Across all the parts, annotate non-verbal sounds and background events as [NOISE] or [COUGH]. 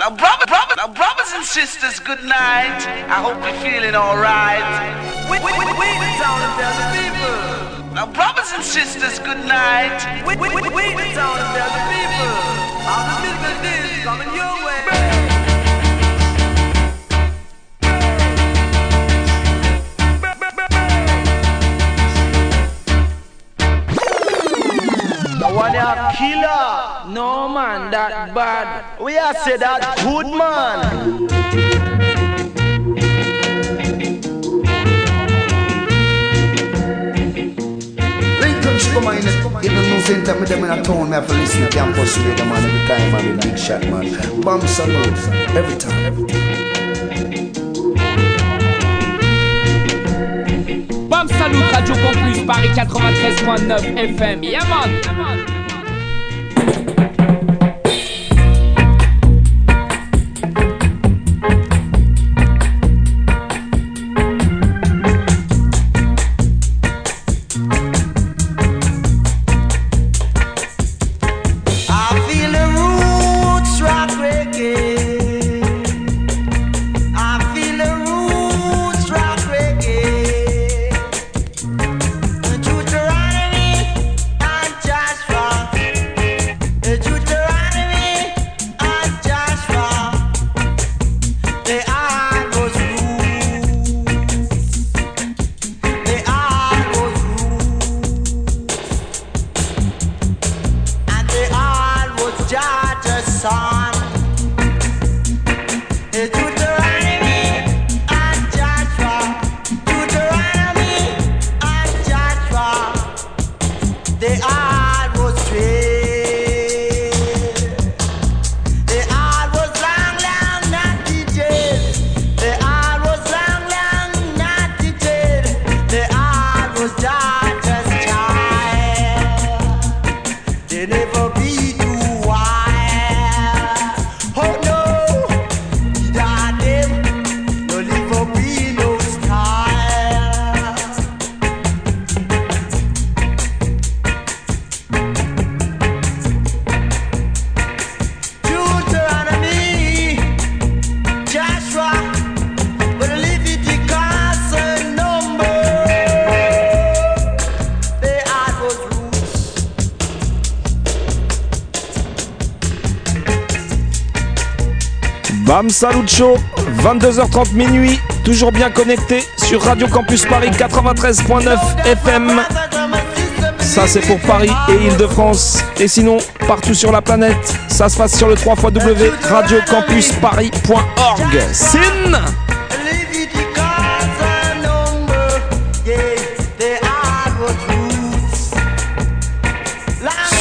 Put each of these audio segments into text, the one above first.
Now, brother, brother, now, brothers and sisters, good night. I hope you're feeling alright. We, we, we, we the town the people. Now, brothers and sisters, good night. We, we, we, we town tell the people. The business is coming your way. killer. No man, that bad. We are say that good man. Come on, in the, in the new center, me them in a town, me have to listen to campus radio, man, every time, man, big shot, man. Bam Salute, every time. Every time. Bam Salut Radio Campus Paris 93.9 FM. Yeah man. Salut Show, 22h30 minuit, toujours bien connecté sur Radio Campus Paris 93.9 FM. Ça c'est pour Paris et Île-de-France. Et sinon, partout sur la planète, ça se passe sur le 3 W radiocampusparis.org. Sin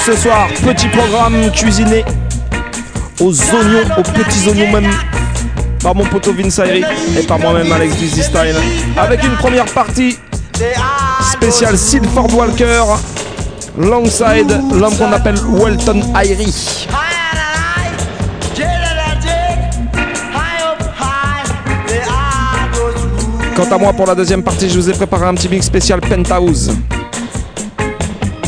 Ce soir, petit programme cuisiné aux oignons, aux petits oignons même par mon poteau Vince et par moi-même Alex Dizzy Style avec une première partie spéciale Sid Ford Walker Longside l'homme qu'on appelle Welton Irie Quant à moi pour la deuxième partie je vous ai préparé un petit mix spécial Penthouse.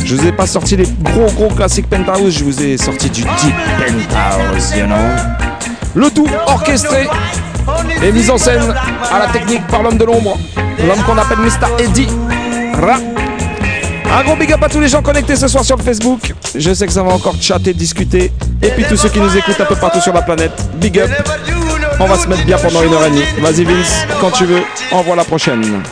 Je vous ai pas sorti les gros gros classiques Penthouse, je vous ai sorti du deep Penthouse, you know. Le tout orchestré et mis en scène à la technique par l'homme de l'ombre, l'homme qu'on appelle Mr. Eddie Ra. Un gros big up à tous les gens connectés ce soir sur le Facebook. Je sais que ça va encore chatter, discuter. Et puis tous ceux qui nous écoutent un peu partout sur la planète. Big up. On va se mettre bien pendant une heure et demie. Vas-y Vince, quand tu veux, envoie la prochaine.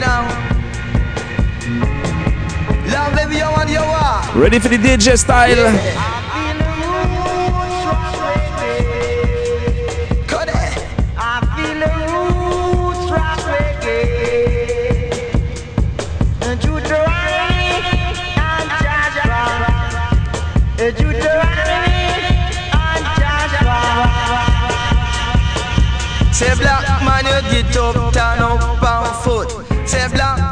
love Ready for the DJ style? Yeah. Say black man, you get up, turn up on foot. Say black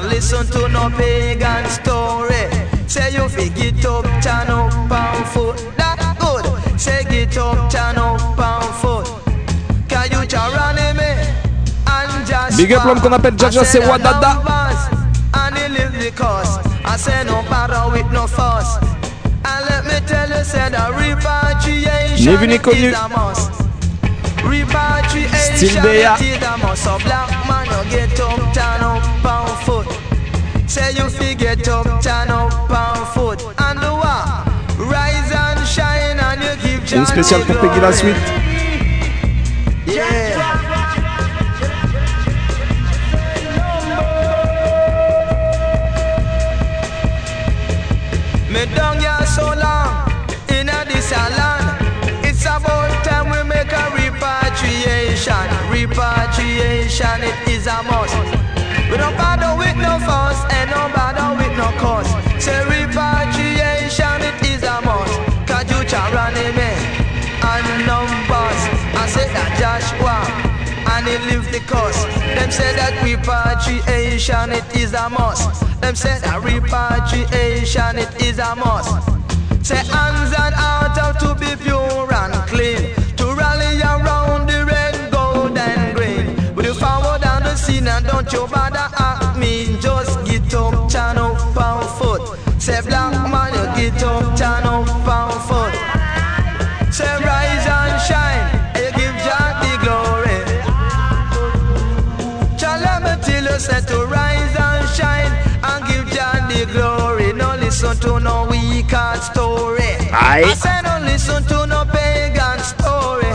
listen to no pagan story. Say you fi get up, turn up on foot. That good. Say get up, turn up on foot. Can you me? And just Big up l'homme qu'on appelle Jaja, c'est Wadada. I say no bother with no fuss. And let me tell you, repatriation is a must. Repatriation Still there. is a must. So black man, you get up, turn up on foot. Say you fi get up, turn up on foot. And what? Rise and shine and you give Une Jah spéciale the pour Peggy la suite. Yeah. Me down Repatriation, it is a must. We don't bother with no fuss and no bother with no cause. Say repatriation, it is a must. Cause you can run and numbers. I say that Joshua and he live the cost. Them say that repatriation it is a must. Them say that repatriation it is a must. Say hands and heart have to be pure and clean. You bother at me. Just get up, turn up on foot. Say black man, you get up, turn up on foot. Say rise and shine, and you give Jah the glory. Me tell you, say to rise and shine and give Jah the glory. No listen to no weak heart story. Aye. I say no listen to no pagan story.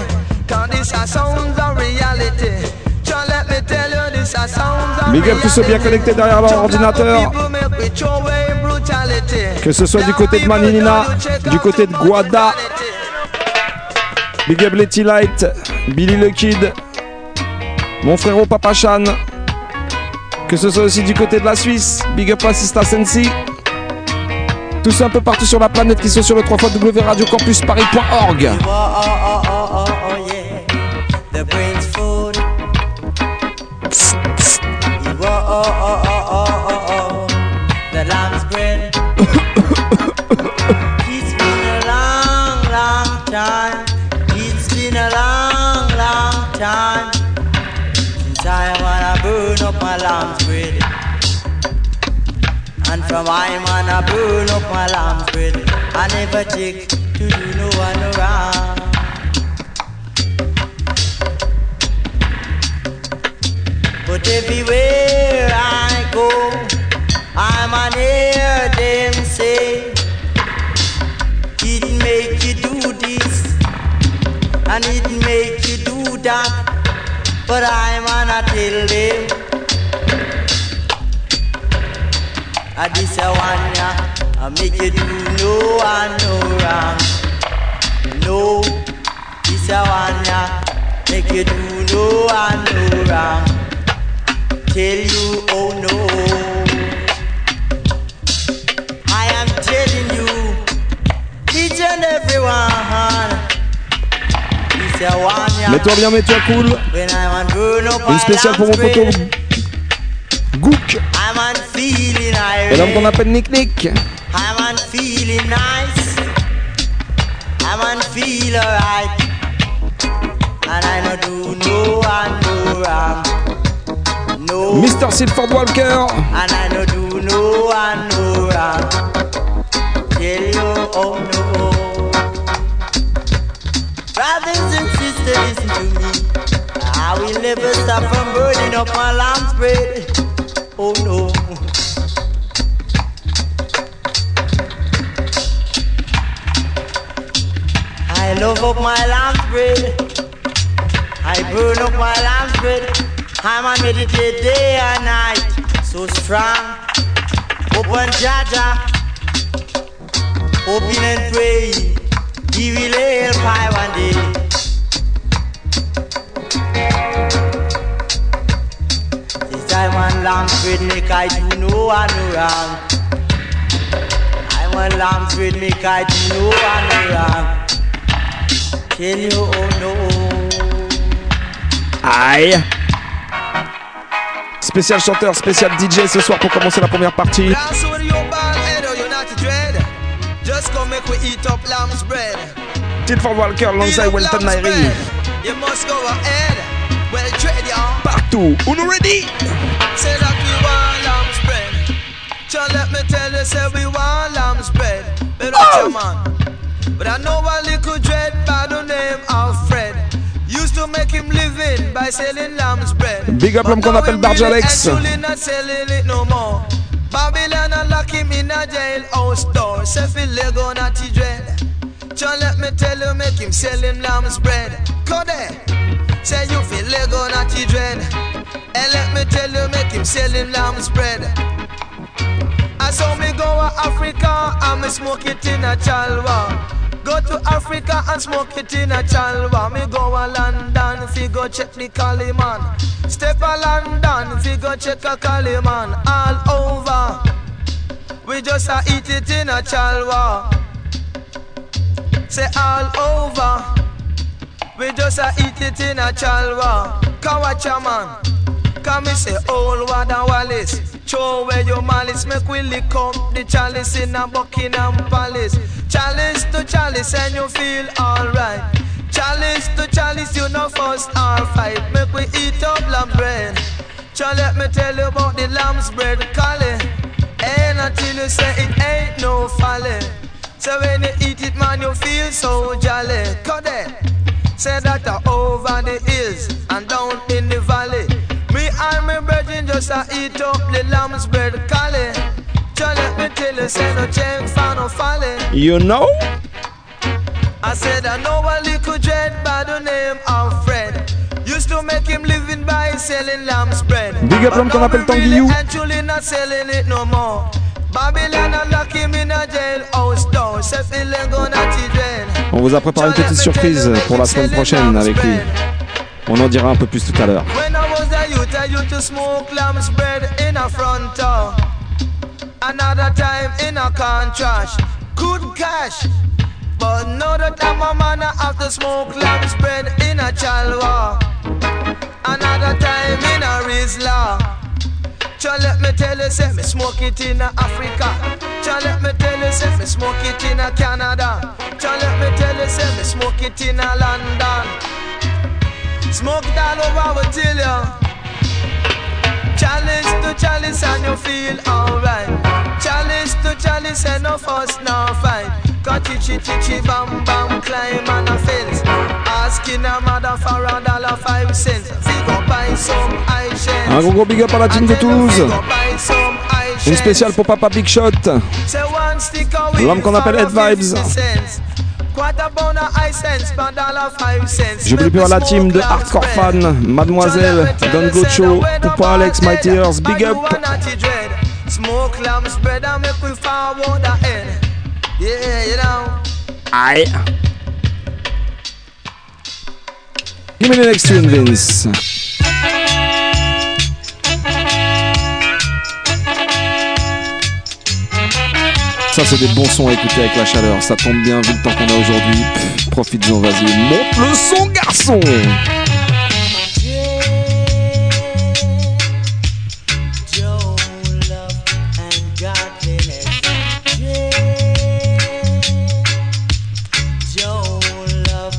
Cause this a sounds of reality. Jah let me tell you, Big up tous ceux bien connectés derrière leur ordinateur. Que ce soit du côté de Maninina, du côté de Guada. Big up Letty Light, Billy le Kid, mon frérot Papa Chan. Que ce soit aussi du côté de la Suisse, Big up Assista Sensi. Tous un peu partout sur la planète qui sont sur le 3 www.radiocampusparis.org. From I wanna burn up my lamb's bread. I never take to do no one around. But everywhere I go, I'm an hear them say, it make you do this, and it make you do that. But I'm gonna tell them, I this a one ya, I make you do no and no wrong. No, this a one ya, make you do no and no wrong. Tell you, oh no. I am telling you, each and every one. This a one ya. Mets-toi bien, mets-toi cool. Une spéciale pour mon lamb's l'homme qu'on appelle Nick Nick. I'm feeling nice. I'm on feel alright. And I no do no and no wrong. No. Mr. Sylford Walker. And I no do no and no wrong. Tell you, oh no. Brothers and sisters, listen to me. I will never stop from burning up my lamb's bread. Oh no. I love up my lamb's bread. I burn up my lamb's bread. I'm a meditate day and night. So strong. Open Jaja. Hoping and praying. He will help I one day. I want lamb me, I do no one. I want lamb me, I do no one wrong. Aïe. Spécial chanteur, spécial DJ ce soir pour commencer la première partie. Just come make we eat up lamb's bread. Nairi. You must go ahead. Well, trade y'all. Partout. Uno ready? Say that we want lamb's bread. So let me tell you, say we want lamb's bread. But your man. But I know a little dread by the name of Fred. Used to make him living by selling lamb's bread. Big up l'homme qu'on appelle he really not selling it no more. Babylon and lock him in a jailhouse door. Say fi Lego not he dread. So let me tell you, make him sell him lamb's bread. Go there. Say you feel Lego not he dread. And let me tell you, make him sell him lamb's bread. I saw me go to Africa and me smoke it in a chalwa. Go to Africa and smoke it in a chalwa. Me go to London, fi go check the Caliman. Step a London, fi go check a Caliman. All over, we just a eat it in a chalwa. Say all over, we just a eat it in a chalwa. Kawacha man. Come me say old water Wallace Show where your malice make we lick up the chalice in a Buckingham Palace. Chalice to chalice and you feel alright. Chalice to chalice you know first or fight Make we eat up lamb bread. So let me tell you about the lamb's bread Collie Ain't eh, until you say it ain't no folly So when you eat it man you feel so jolly. Cut it Say that uh, over the hills and down in the valley. Me and my brethren just a eat up the lamb's bread collie. Just let me tell you, say no change for no folly. You know? I said I know a little dread by the name of Fred. Used to make him living by selling lamb's bread. Big up l'homme qu'on appelle But now You. really Actually not selling it no more. Babylon lock him in a jailhouse door. Say feeling gonna dread. On vous a préparé une petite surprise pour la semaine prochaine avec lui. On en dira un peu plus tout à l'heure. When I was a youth, I used to smoke lamb's bread in a front door. Another time in a contrast. Good cash. But now that I'm a man, I have to smoke lamb's bread in a chalwa. Another time in a Rizla. Cha let me tell you, say me smoke it in Africa. Cha let me tell you, say me smoke it in Canada. Cha let me tell you, say me smoke it in London. Smoke it all over, we tell ya. Chalice to chalice and you feel alright. Chalice to chalice and no fuss, no fight. Got itchy, itchy, bam, bam, climb on a fence. Asking a mother for a dollar five cents. Figure buy some. Un gros gros big up à la team de Toulouse. Une spéciale pour Papa Big Shot. L'homme qu'on appelle Ed Vibes. J'oublie pas la team de Hardcore Fan, Mademoiselle, Don Gocho, Poupa Alex, Mighty Earth, big up. Aïe. Give me the next tune, Vince. Ça, c'est des bons sons à écouter avec la chaleur. Ça tombe bien vu le temps qu'on a aujourd'hui. Profites-en, vas-y. Monte le son, garçon.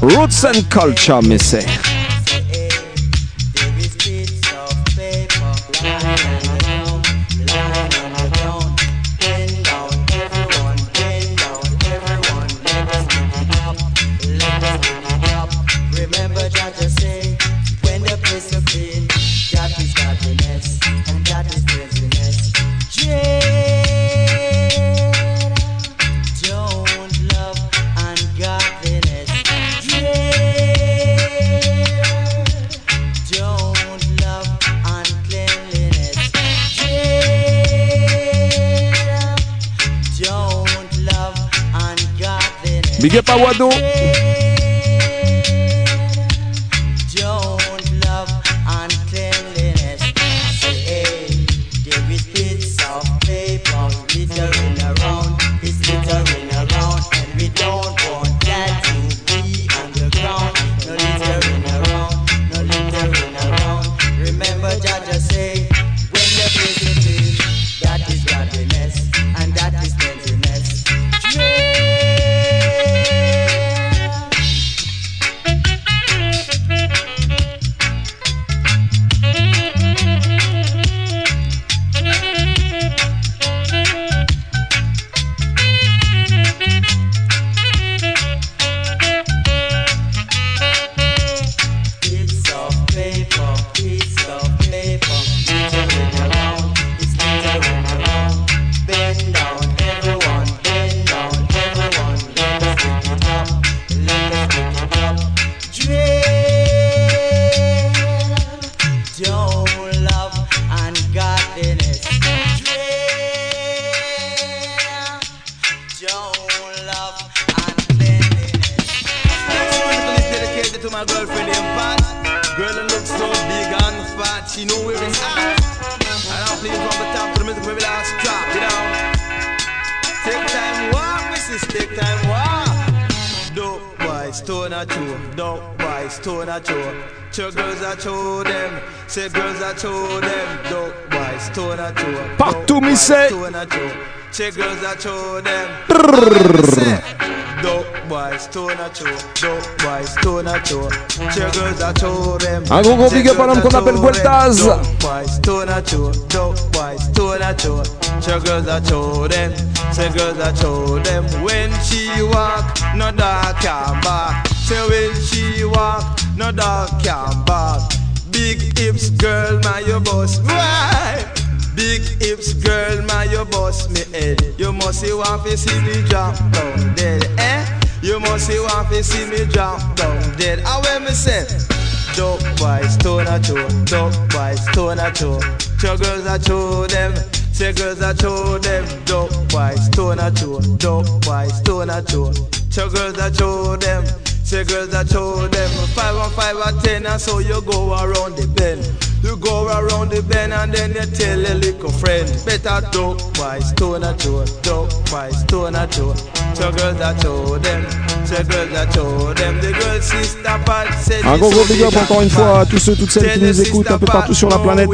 Roots and culture, me say. Ungodliness. Big up chew. Girls I show them. Dope boys, stone a chew, dope boys, stone a chew. Say I show them. Un gros gros big up à l'homme qu'on appelle show them. Dope boys, stone a chew, dope boys, stone a chew. Say I show them, say I show them. When she walk, no dog can bark. Say when she walk, no dog can bark. Big hips, girl, my your boss. Why? Big hips, girl, my your boss me head. You must see want to see me drop down dead, eh? You must see want to see me drop down dead. I when me say, dope boys, stone a show, dope boys, stone a show. Two girls I show them, say girls I show them. Dope boys, stone a show, dope boys, stone a show. Two girls I show them. Say girls I show them five on five or ten and so you go around the bend. You go around the bend and then you tell a little friend. Better dope by stone a show, dope by stone a show. So girls I show them, say girls I show them. The girl sister Pat said Un gros gros big up encore une fois à tous ceux, toutes celles qui nous écoutent un peu partout sur la planète.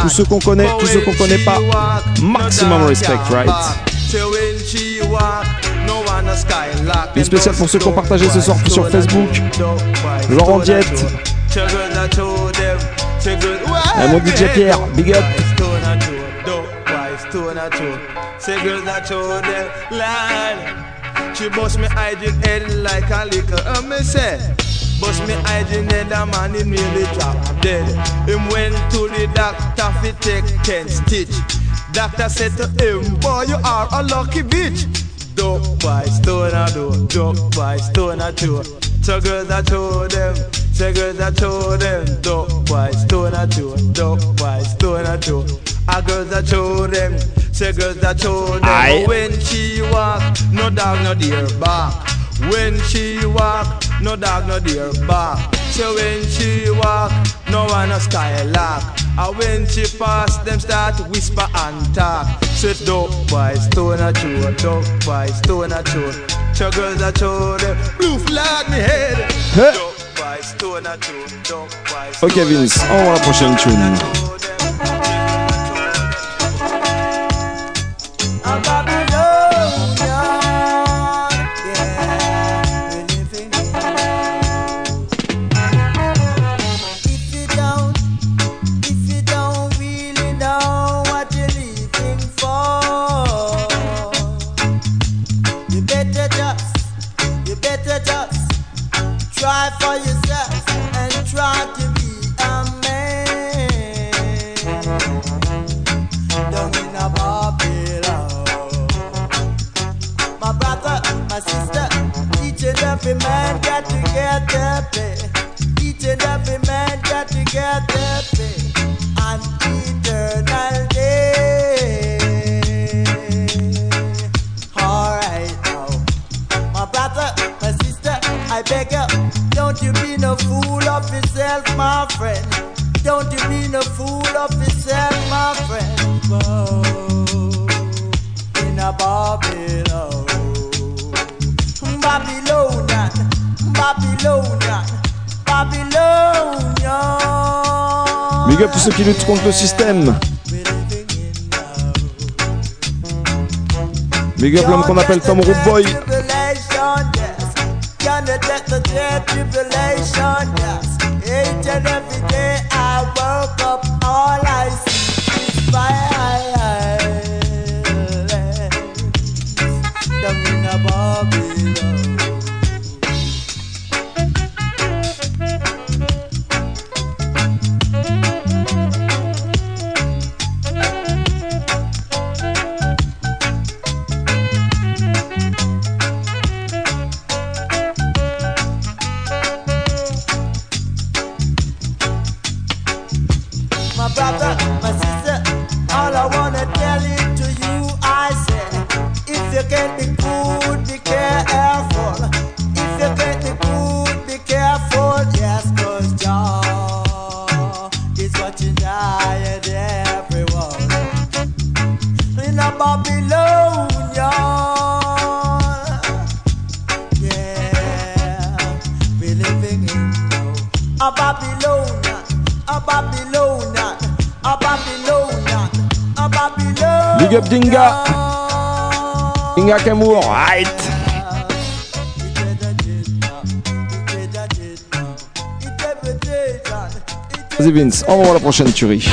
Tous ceux qu'on connaît, tous ceux qu'on connaît pas. Maximum respect, right? Une spéciale pour ceux qui ont partagé ce soir sur Facebook. Laurent Diette. Et mon DJ Pierre, big up. She bust me hygiene head like a liquor. Uh, me say, bust me hygiene head, a man he nearly drop dead. Him went to the doctor fi take ten stitch. Doctor said to him, boy you are a lucky bitch. Dope boy, stone a do, dope boy, stone a do. So girls that show them, say girls that show them. Dope boy, stone a do, dope boy, stone a do. A girls that show them, say girls that show them. Aye. When she walk, no dog no dear back. When she walk, no dog no dear back. So when she walk, no one a skylark. And when she pass, them start to whisper and talk. Say dope boy, stone a chew, dope boy, stone a. So girls a them, blue flag me head. Huh. Dope boy, stone a dope boy, Ok stone a Vince, on va la prochaine tune. Get pay. Each and every ceux qui luttent contre le système. Big up l'homme qu'on appelle Tom Root Boy. Vas-y Vince, envoie la prochaine tuerie.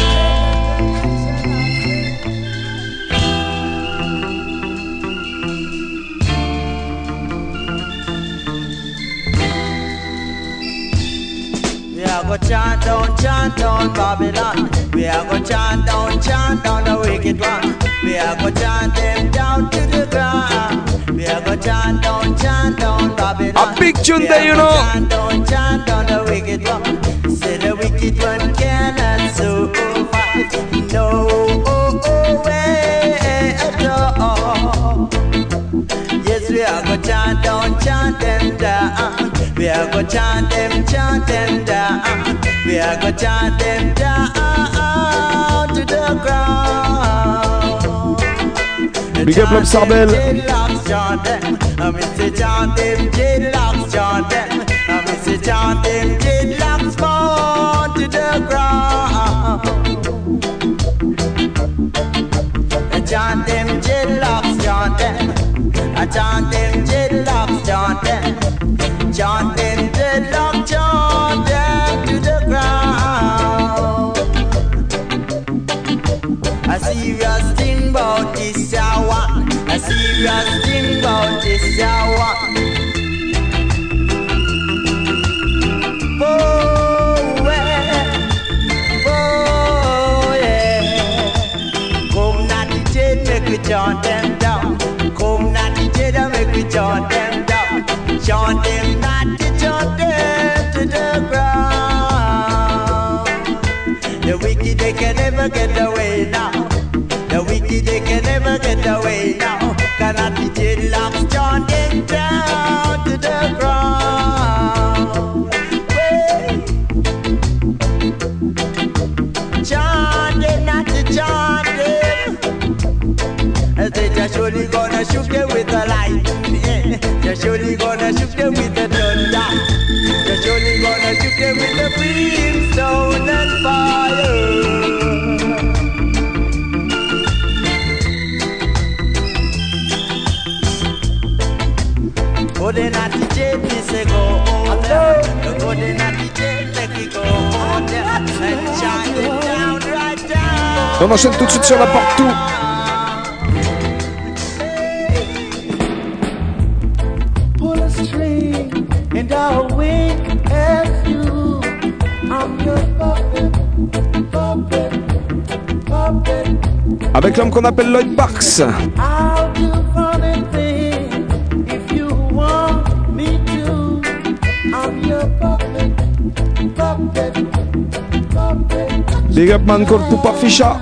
We are go chant down, chant down Babylon. We are go chant down, chant down the wicked one. We are go chant them down to the ground. We are go chant down, chant down Babylon. A big tune there, you know. Chant down, chant down the wicked one. Say the wicked one down, chant them down. We are go chant them, chant them down. We are go chant them down to the ground. Big up Lob Sarbel. Chant them. I miss it chant them, dreadlocks chant them. I chant them, them, not to chant to the ground. The wicked, they can never get away now. The wicked, they can never get away now. Cannot be dreadlocks, them down to the ground. Hey. Them, not to. I say just surely gonna shoot them surely gonna shoot them with the thunder. Just surely gonna shoot them with the brimstone and fire. Go at the jail, me say go on there. Go at the jail, make it go on there. And chant it down right down. On enchaîne tout de suite sur la partout. pull con la Belloy Box. Big up man col pupa fiscia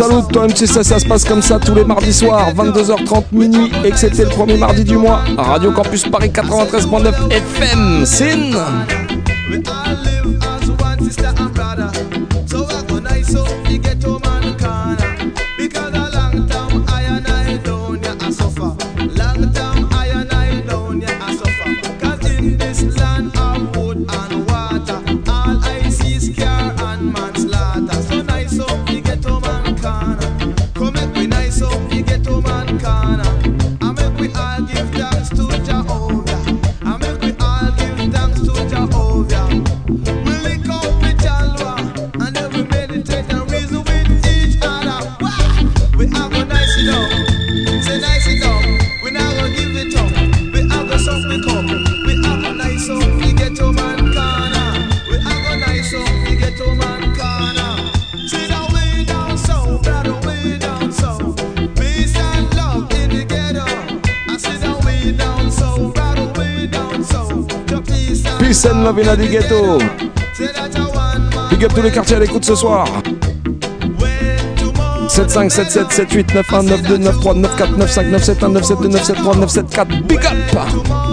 salut, toi MC, ça, ça se passe comme ça tous les mardis soirs, 22h30 minuit, excepté le premier mardi du mois. Radio Campus Paris 93.9 FM, Sin. One Love in a Ghetto. Big up tous les quartiers à l'écoute ce soir. 75 77 78 91 92 93 94 95 97 1 97 2 97 3 97 4 Big up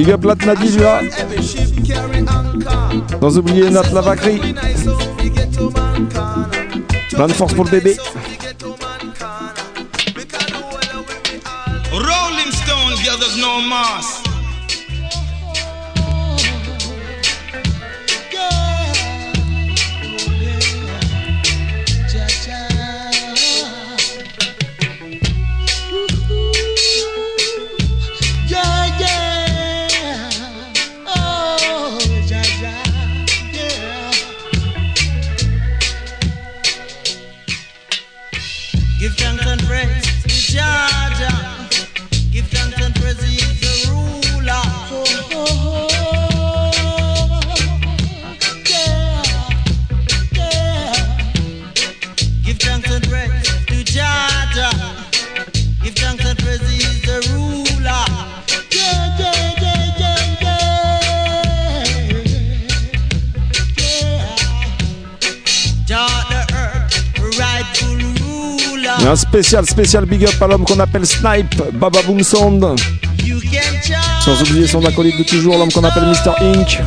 Big up Latnadi là. Dans oublier Nat Lavacry. Plein de force pour le bébé. Un spécial, spécial big up à l'homme qu'on appelle Snipe, Baba Boom Sound. Sans oublier son acolyte de toujours, l'homme qu'on appelle Mr. Inc.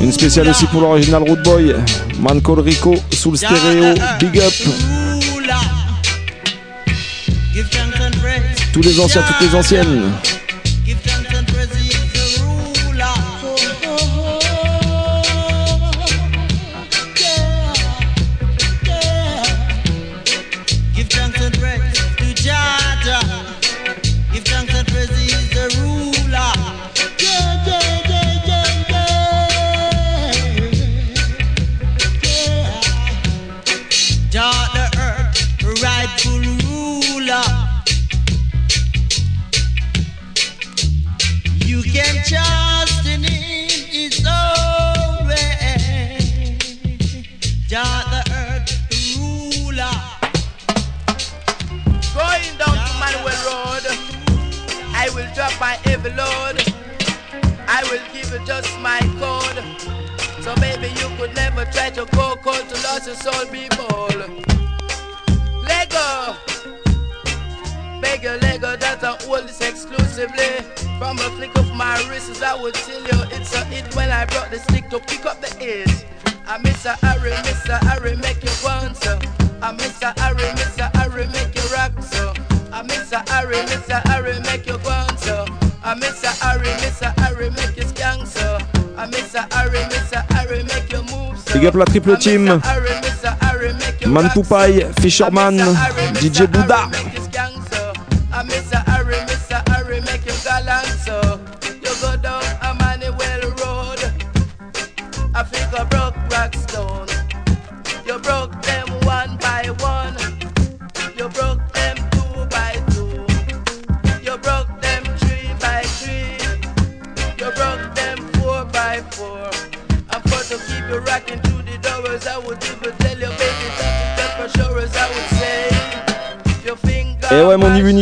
Une spéciale aussi pour l'original Root Boy, Man Call Rico, Soul stéréo Big Up. Tous les anciens, toutes les anciennes. Big up la triple team. Mantupai, Fisherman, DJ Bouddha.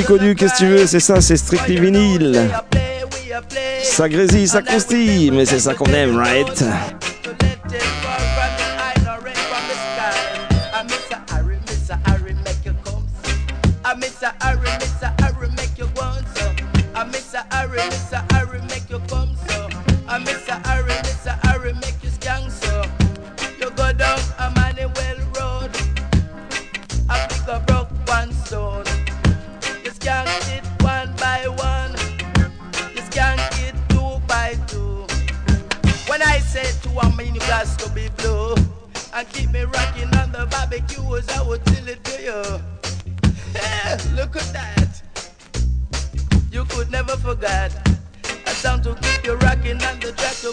connu, qu'est-ce que tu veux? C'est ça, c'est Strictly Vinyle. Ça grésille, ça croustille, mais c'est ça qu'on aime, right?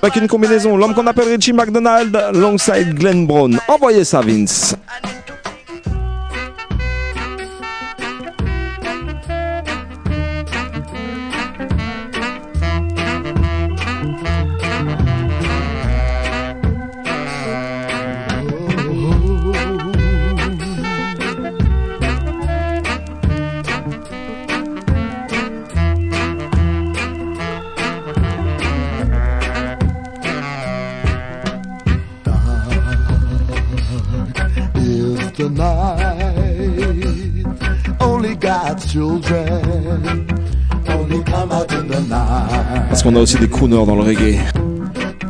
Avec une combinaison, l'homme qu'on appelle Richie McDonald, alongside Glenn Brown. Envoyez ça, Vince. a aussi des crooners dans le reggae.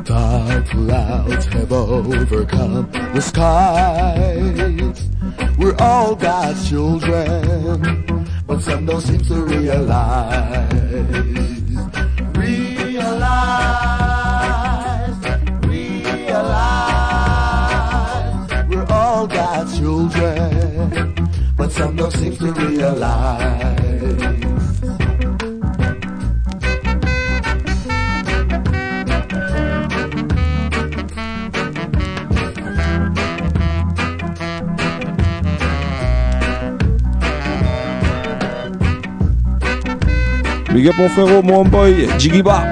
Dark clouds have overcome the skies. We're all God's children, but some don't seem to realize. Realize, realize, we're all God's children, but some don't seem to realize. Up mon frérot, mon boy, Jigiba.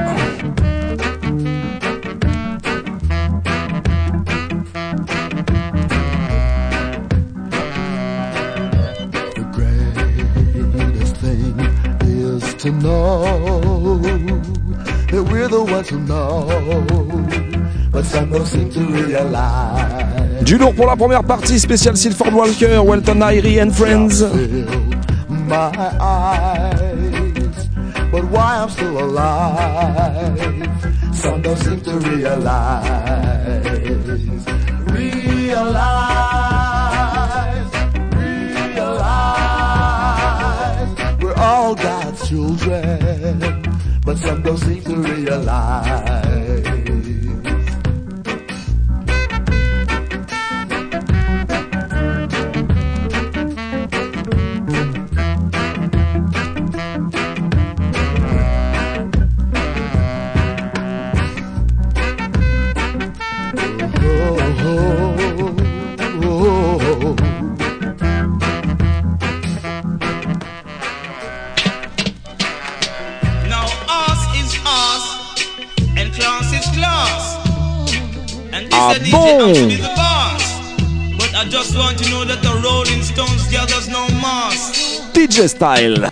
Du lourd pour la première partie spéciale Silford Walker, Welton Irie and Friends. Still alive, some don't seem to realize. Realize, realize, we're all God's children, but some don't seem to realize. Style.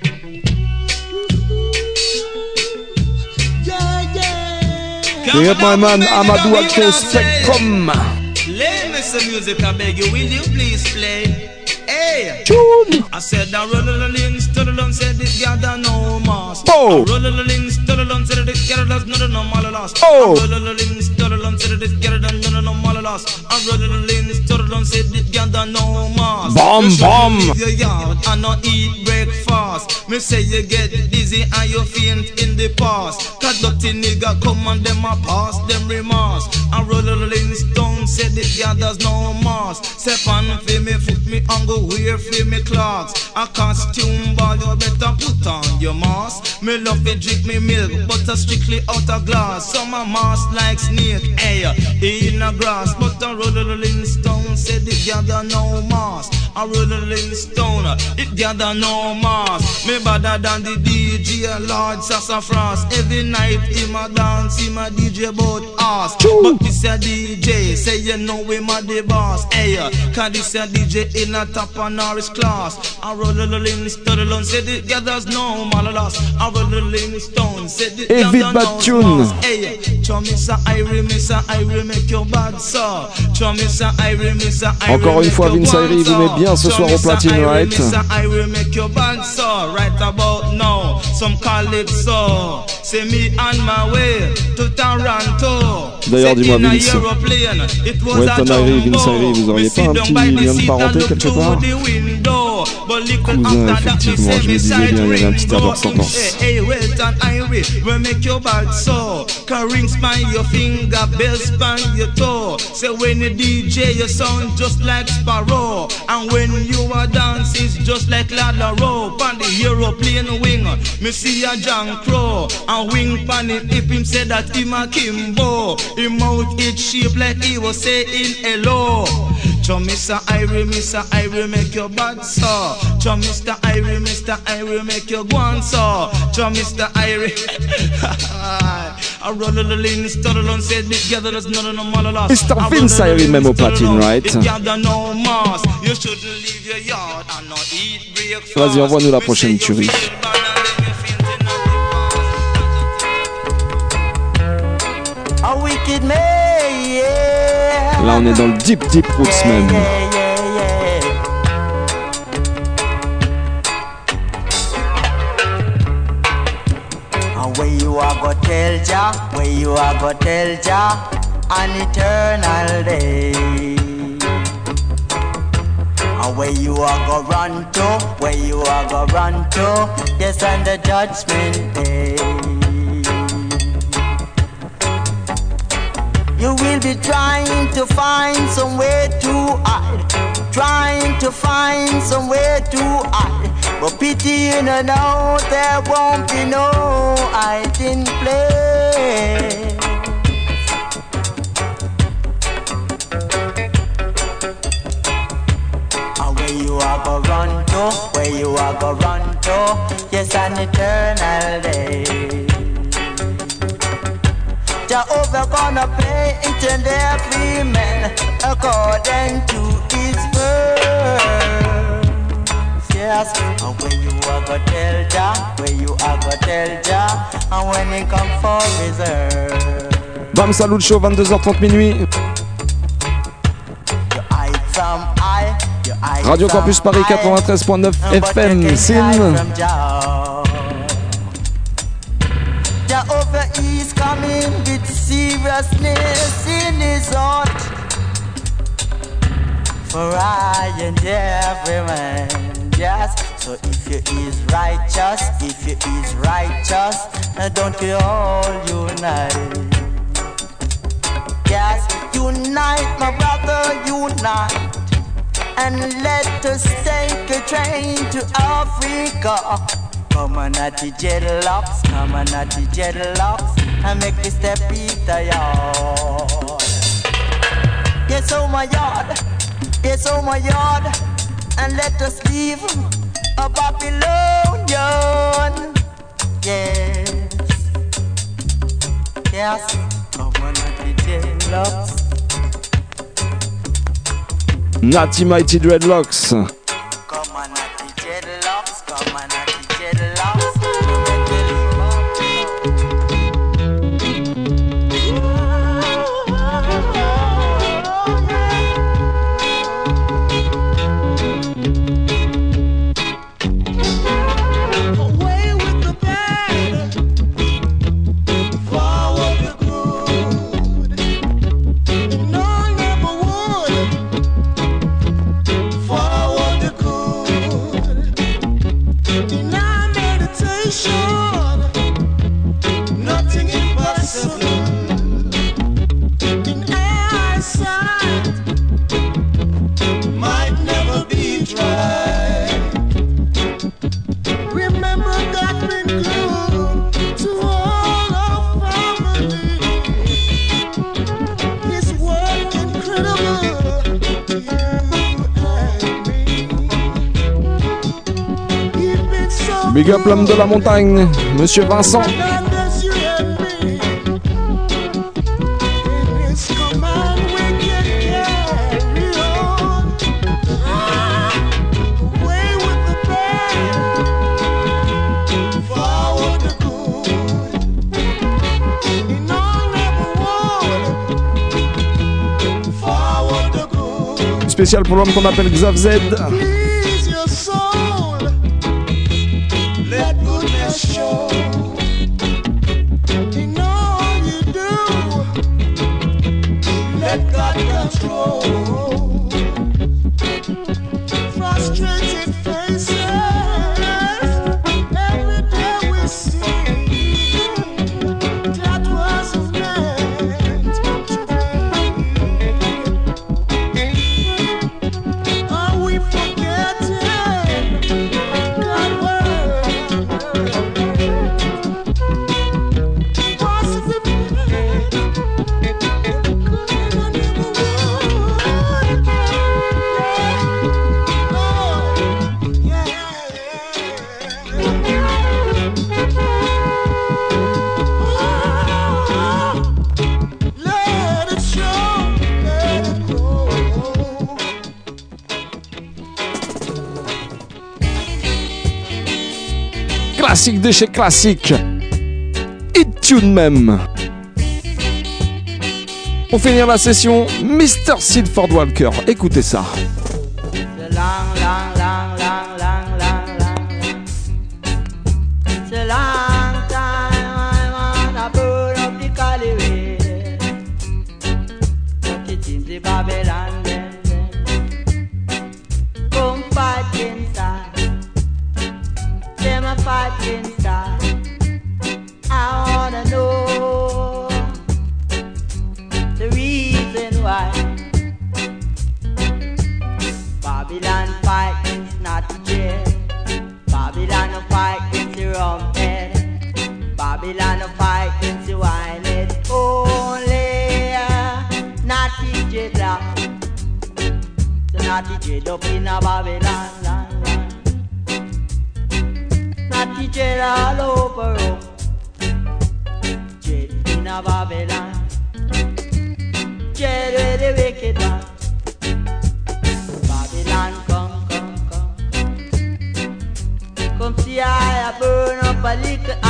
Big up my man Amadou Alto Spectrum. Play me some music, I beg you, will you please play? Hey! Tune! I said I roll the links to the lung, said this gather no mass. Oh. I roll the links to the lung, said this gather does not no mal loss. Oh. I roll the links to the Bomb, bomb. And. Me say you get dizzy and you faint in the past. Cause dirty nigga come and them a pass them remorse. I roll the links down, said this gathers no mass. Step on for me foot me and go wear for me clocks. A costume ball, you better put on your mask. Me love it, drink me milk, but a strictly out of glass. Some a mask like snake, hey, in a grass. But a rolling stone said it gather no mask. I roll a rolling stone, it gather no mask. Me better than the DJ, Lord Sassafras. Every night him a dance, him a DJ bout ass. But this a DJ, say you know him a the boss. Eh, hey, cause this a DJ in a top of Norris class. A rolling stone said it gathers no malalas. A rolling stone said it gather no mask. Hey, chum Mr. Irie, Mr. Irie, make your bad sir. Chum Mr. Irie, Mr. Irie, Encore une fois, Vince Irie vous met bien bien ce soir au Platinum Right. I will make your band so right about now. Some call it so. Send me on my way to Toronto. D'ailleurs, dis-moi, Vince. aeroplane, it was a Welton Irie. Vince Irie, vous auriez pas un petit lien de parenté quelque part the window. But little Cousin, after that, me effectivement, je me disais bien, il y avait un petit window. absence. Hey, hey, Welton Irie, we make your bad so. Can ring span your finger, bell span your toe. Say when you DJ, you sound just like Sparrow. And when you are dance, it's just like Ladla Rope. On the aeroplane wing, me see a John Crow. And wing pan it, if him say that him a Kimbo. Him mouth it shape like he was saying hello. Chum Mr. Irie, Mr. Irie, make your bad so. Chum Mr. Irie, Mr. Irie, make your guan so. Chum Mr. Irie. [LAUGHS] I roll the lean, stutter on, said it gather, there's none of no malalas. Mr. Vince Irie au platine, right? It gather no mass. You shouldn't leave your yard and not eat breakfast. Vas-y, envoie-nous la prochaine tuerie. Là, on est dans le deep, deep roots même. Tell ya, where you are go tell ya, an eternal day. And where you are go run to, where you are go run to, yes, on the judgment day. You will be trying to find somewhere to hide, trying to find somewhere to hide. But pity you know, there won't be no hiding place. Ah, where you are go run to, where you are go run to, yes, an eternal day. Jehovah gonna play each and every man according to his word. Just and where you are go tell Jah, where you are go tell Jah, and when he come for reserve. Bam Salut Show, 22h30 minuit. Radio Campus Paris I, 93.9 but you FM. Sin. From Jah. Jehovah is coming with seriousness in his heart. For I and every man, yes. So if you is righteous, if you is righteous, uh, don't you all unite? Yes, unite, my brother, unite. And let us take a train to Africa. Come on at the dreadlocks, come on at the dreadlocks, and make me step in the yard. Yes, oh my yard, yes, oh my yard, and let us leave a Babylonian. Yes, yes, come on at the dreadlocks. Natty Mighty Dreadlocks. Come on at the dreadlocks, come on at the Big up l'homme de la montagne, Monsieur Vincent. Spécial pour l'homme qu'on appelle Xav Z. déchets classiques. Hit Tune même. pour finir la session Mr. Sidford Walker. Écoutez ça. una bavelana Nati c'era l'opero C'eri di una bavelana C'era di vecchia Bavelan con con con Con. Si ha la buona palicca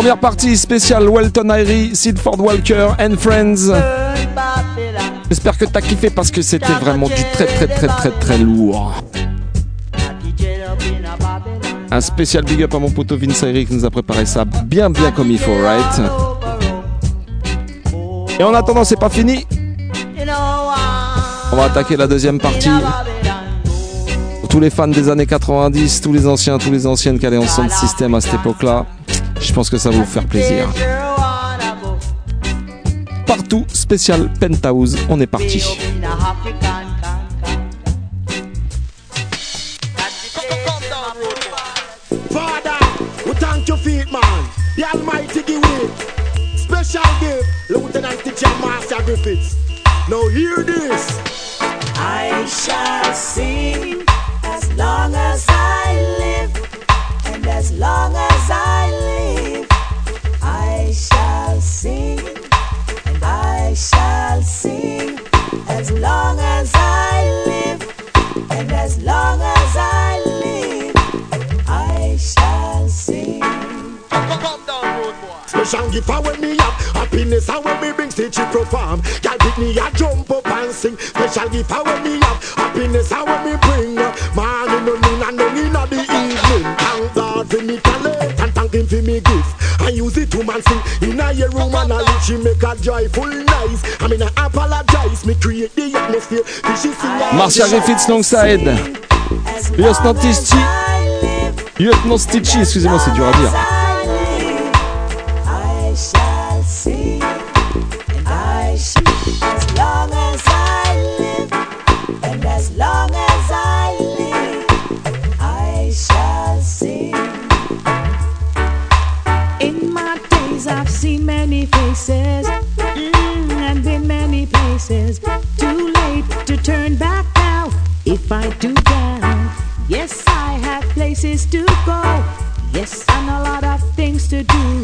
Première partie spéciale Welton Irie, Sidford Walker and Friends. J'espère que t'as kiffé parce que c'était vraiment du très très très très très lourd. Un spécial big up à mon poteau Vince Irie qui nous a préparé ça bien bien comme il faut, right? Et en attendant, c'est pas fini. On va attaquer la deuxième partie. Pour tous les fans des années 90, tous les anciens, tous les anciennes qui allaient en sound system à cette époque-là, je pense que ça va vous faire plaisir. Partout, spécial Penthouse, on est parti. In a African Father, we thank you for it, man. The Almighty give it. Special gift, Lieutenant Teacher Master Griffiths. Now hear this. I shall sing as long as I live, and as long as I long as I live, and as long as I live, I shall sing. Special gift for when me up Happiness and when me bring stitch it perform Girl pick me a jump up and sing. Special gift for when me up Happiness and when me bring use it to man sing In a your room and I let she make a joyful noise. I mean I apologize Me create the atmosphere. This is sing Marcia Griffiths alongside Lieutenant Stitchy. Lieutenant Stitchy, excusez-moi, c'est dur à dire. Do down, yes, I have places to go. Yes, and a lot of things to do.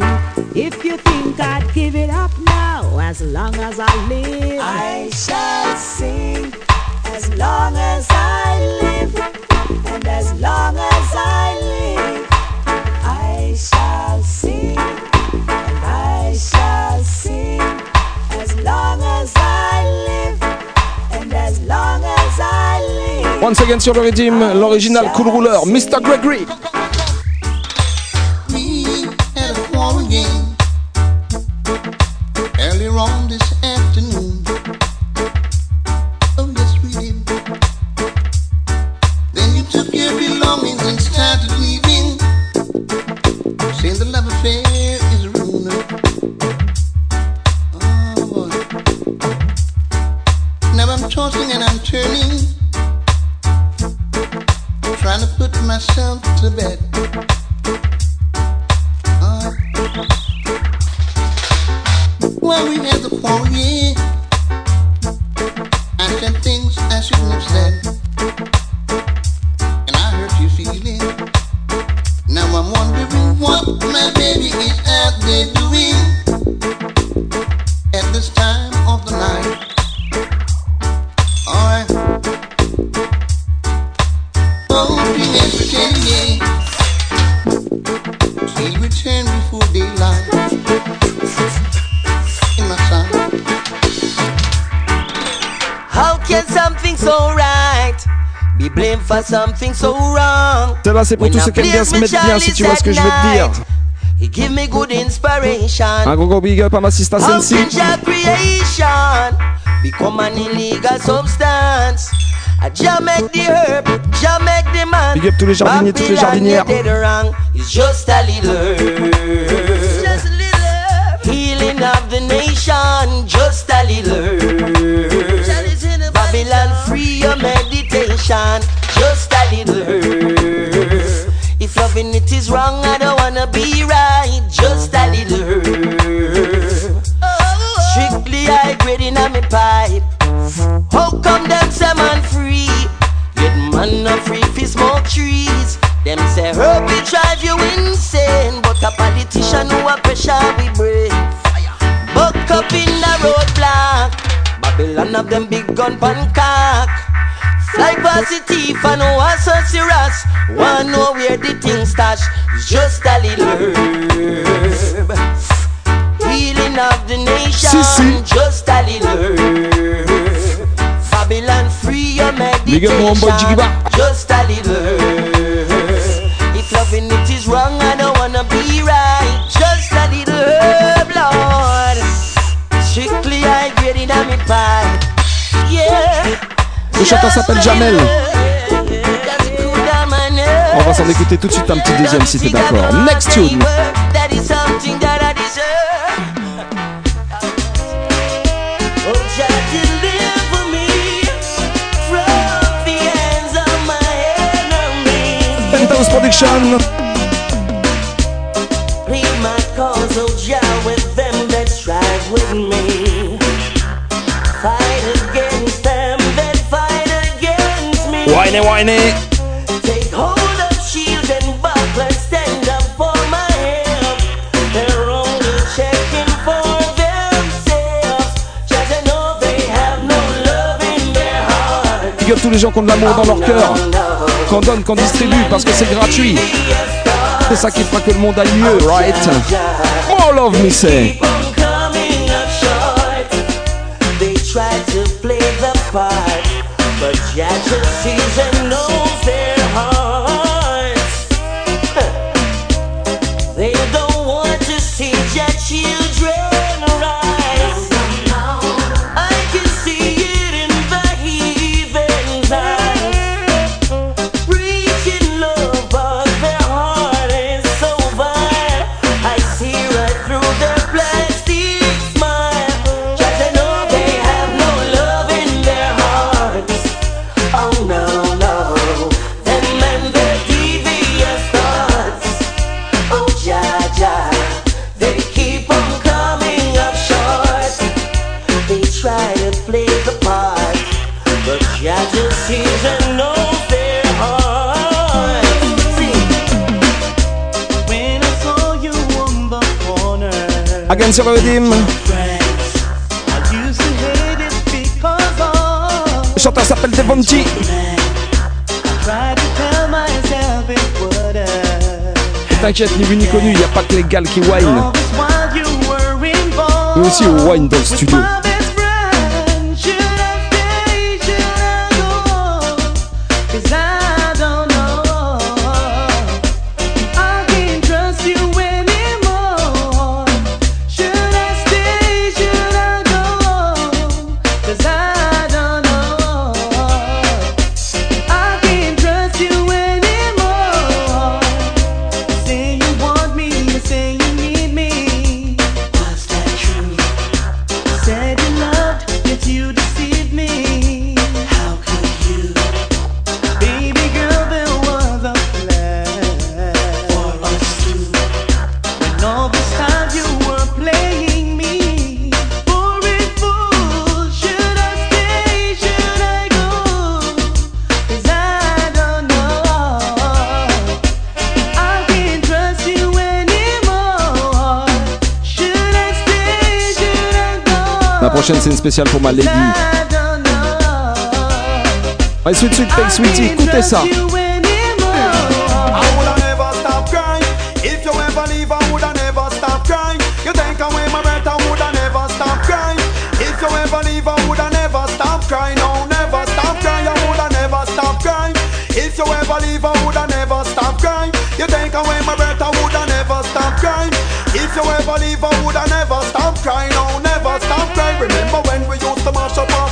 If you think I'd give it up now, as long as I live, I shall sing as long as I live, Once again sur le rythme, l'original Cool Ruler, Mr. Gregory. C'est pour tous ceux qui aiment bien se mettre bien, si tu vois ce que je veux te dire. He give me good inspiration. Un gros gros big up à ma sister Sensi. creation become an illegal substance? I just make the herb, just make the man. Big up tous les jardiniers, toutes les jardinières. It's just a little herb. Just a little herb. Healing of the nation, just a little herb. Babylon, free your meditation, just a little herb. Loving it is wrong, I don't wanna be right, just a little herb. Strictly high grading on me pipe. How come them say man free? Yet man not free fi smoke trees. Them say herb will drive you insane, but a politician who a pressure we break. Buck up in the roadblock. Babylon have them big gun pan cock. Positive and no one so serious. One know where the thing stash. Just a little herb. Healing of the nation. Just a little herb. Babylon free your Big up mon boy Jiggy meditation. Just a little herb. If loving it is wrong, I don't wanna be right. Just a little herb, Lord. Strictly I get it on me pie. Yeah. Le chanteur s'appelle Jamel. On va s'en écouter tout de suite un petit deuxième si t'es d'accord. Next tune. Penthouse Production. Cause oh, with them that strive with me. Whiny, whiny. Take hold of shield and buckler, stand up for my help. They're only checking for themselves. Just to know they have no love in their heart. Big up tous les gens qui ont de l'amour dans leur cœur. Qu'on donne, qu'on distribue parce que c'est gratuit. C'est ça qui fera que le monde aille mieux, right? More love, me say. Coming up short, they try to play the part, but Jah just sees and knows their hearts. They don't want to see Jah children sur le redim. Le chanteur s'appelle Devonti. T'inquiète, ni vu ni connu, y a pas que les gars qui wine. Nous aussi, on wine dans studio. Prochaine c'est une spéciale pour ma lady. I don't know. Allez, suite, suite, take sweetie, écoutez ça. I woulda never stop crying. If you ever leave, I woulda never stop crying. You take away my breath, I woulda never stop crying. If you ever leave, I woulda never stop crying.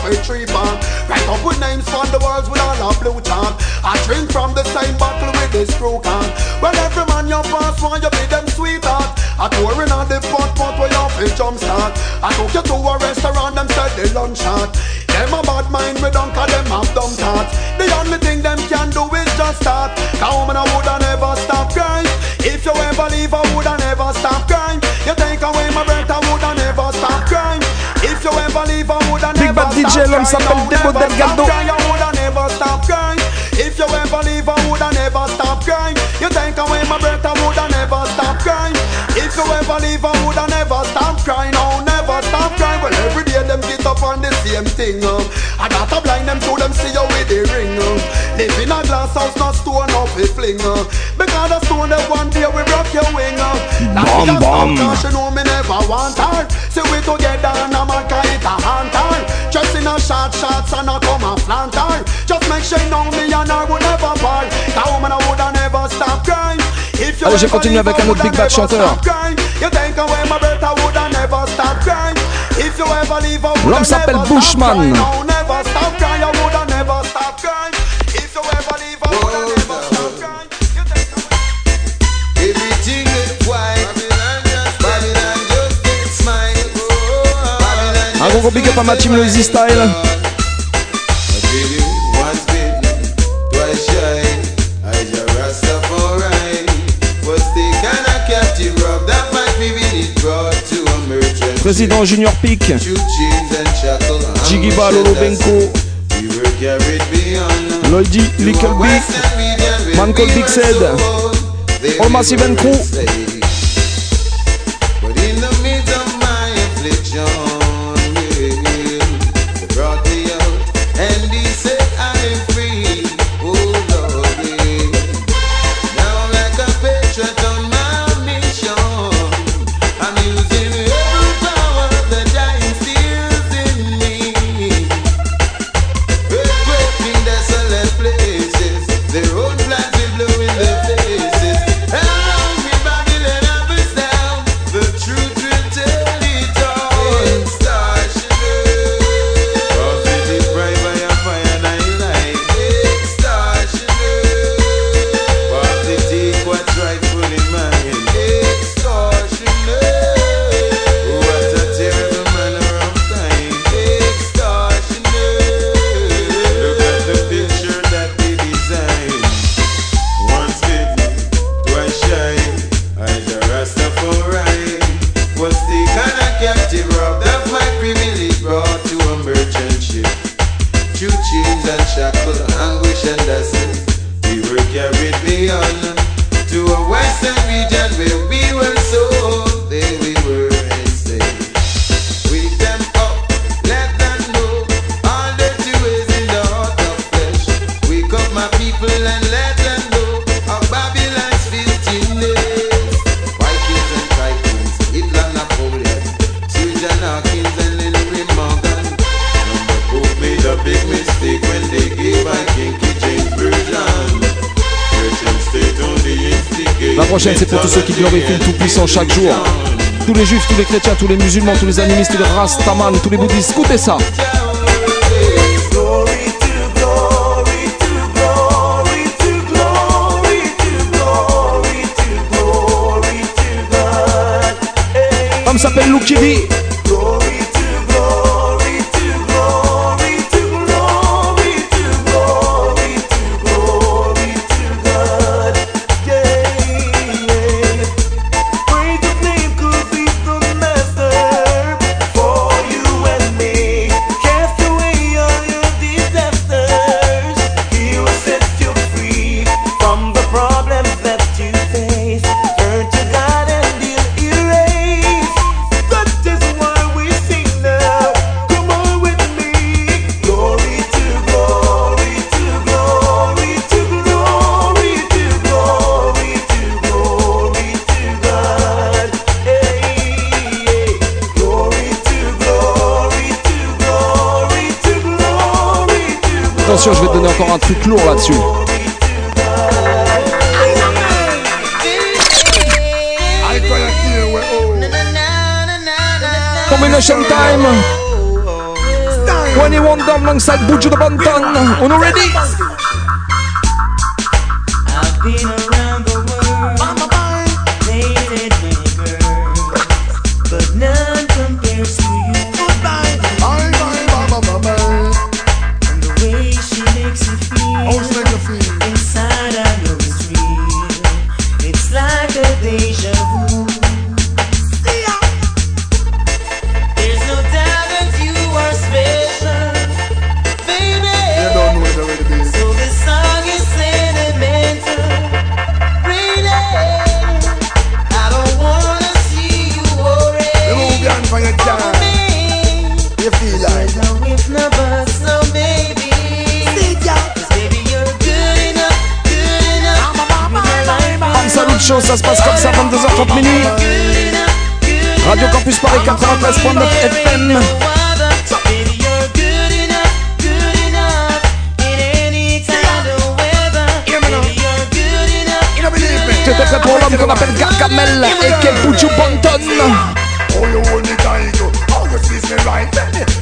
Our tree farm? Write up with names on the walls with all our blue charm. I drink from the same bottle with this screw can. Well, every man you pass, want you be them sweetheart. I touring on the pot pot where you fit jump start. I took you to a restaurant, them said they lunch hot. Them a bad mind, we don't call them have dumb thoughts. The only thing them can do is just start. Come and I woulda never stop crying. If you ever leave, I woulda never stop crying. You take away my breath, I woulda never stop crying. If you ever leave, I DJ, stop l'homme crying. s'appelle No, Debo never Delgado. stop crying. I woulda never stop crying. If you ever leave, I woulda never stop crying. You take away my breath, I woulda never stop crying. If you ever leave, I woulda never stop crying. On the same thing. Uh. I got to blind them so them see you with the ring. Uh. Live in a glass house, not stone up a fling. Uh. Because the stone that one day we broke your wing. Uh. Like Bum, me bum. stone, she know me never want her. So we together and a man can it a hunt her. Just in a short shots and a come and flaunt her. Just make sure you know me and her would never part. That woman I would never stop crying. Allez, je continue avec un autre Big Bad chanteur. crying. You think away my breath, I L'homme s'appelle Bushman. Un gros big up à ma team Loisy Style. Président Junior Peak Jiggy Lolo Benko, Lloydy Little Big, Man Big Said, All c'est pour tous ceux qui glorifient le Tout-Puissant chaque jour. Tous les juifs, tous les chrétiens, tous les musulmans, tous les animistes, tous les rastaman, tous les bouddhistes, écoutez ça. S'appelle encore un truc lourd là-dessus. Combination time. 21 down alongside Buju the Bantan. On ready? Gargamel et Kepuchu Banton. Oh, you hold me tight, oh. Oh, you squeeze me right.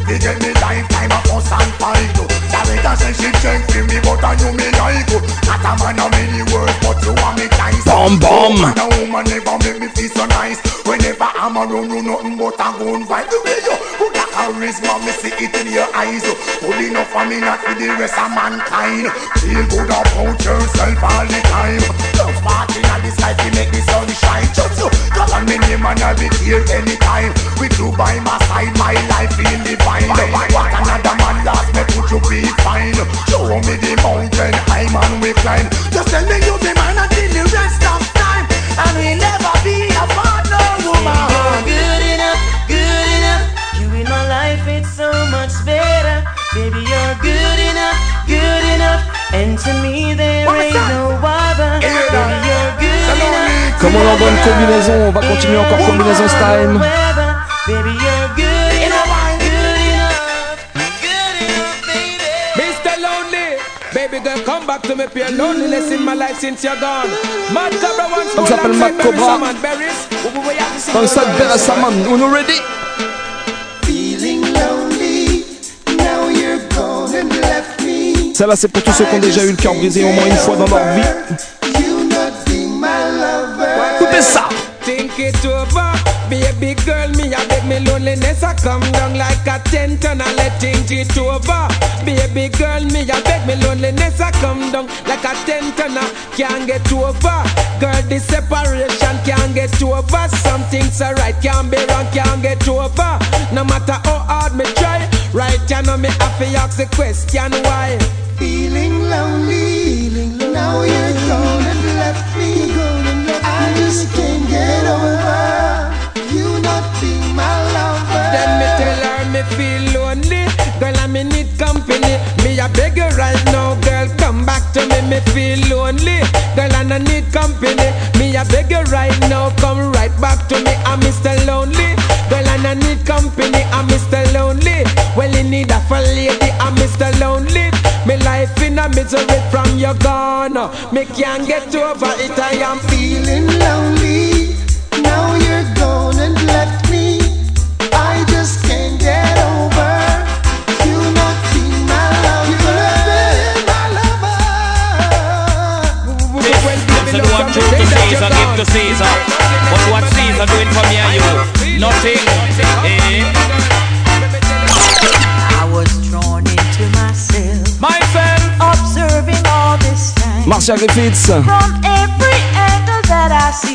You get me lifetime of fuss and fight. Sarita say she drink for me, but I know me like. Not a man of many words, but you want me nice. Bom, bom. And a woman never make me feel so nice. Whenever I'm around, you nothing but a good vibe. The way you charisma, me see it in your eyes. Good enough for me, not for the rest of mankind. Feel good about yourself all the time. Love party in this life, you make the sun shine. Just you, call on me name and I'll be here anytime. With you by my side, my life feel divine. What another man lost, me put you be fine. Show me the mountain, I'm on we climb. Just tell me you be mine until the rest of time. And we never And to me there ain't no other. Comme on est en bonne combinaison, on va continuer encore combinaison time. Il s'appelle Mac Cobra. Dans le sac on ready? C'est pour tous ceux qui ont déjà eu le cœur brisé au moins une fois dans leur vie. Écoutez ça! To. Feeling lonely, now you're me. I just can't get over you not being my lover. Me tell her me feel lonely. Girl, I me need company. Me right now, girl, come back to me. Me feel lonely. Girl, I need company. Me a beg you right now, come right back to me. I'm Mr. Lonely. Girl, I need company. I'm Mr. Lonely. Well, you need a lady. I'm Mr. Lonely. Me life a misery from your gone. Me can't get over it. I am feeling lonely. Now you're gone and left me. I just can't get over you not being my lover. You not being my lover. Them say true to Caesar, give to Caesar. But what Caesar doing for me and you? Marcia Griffiths, From every angle that I see,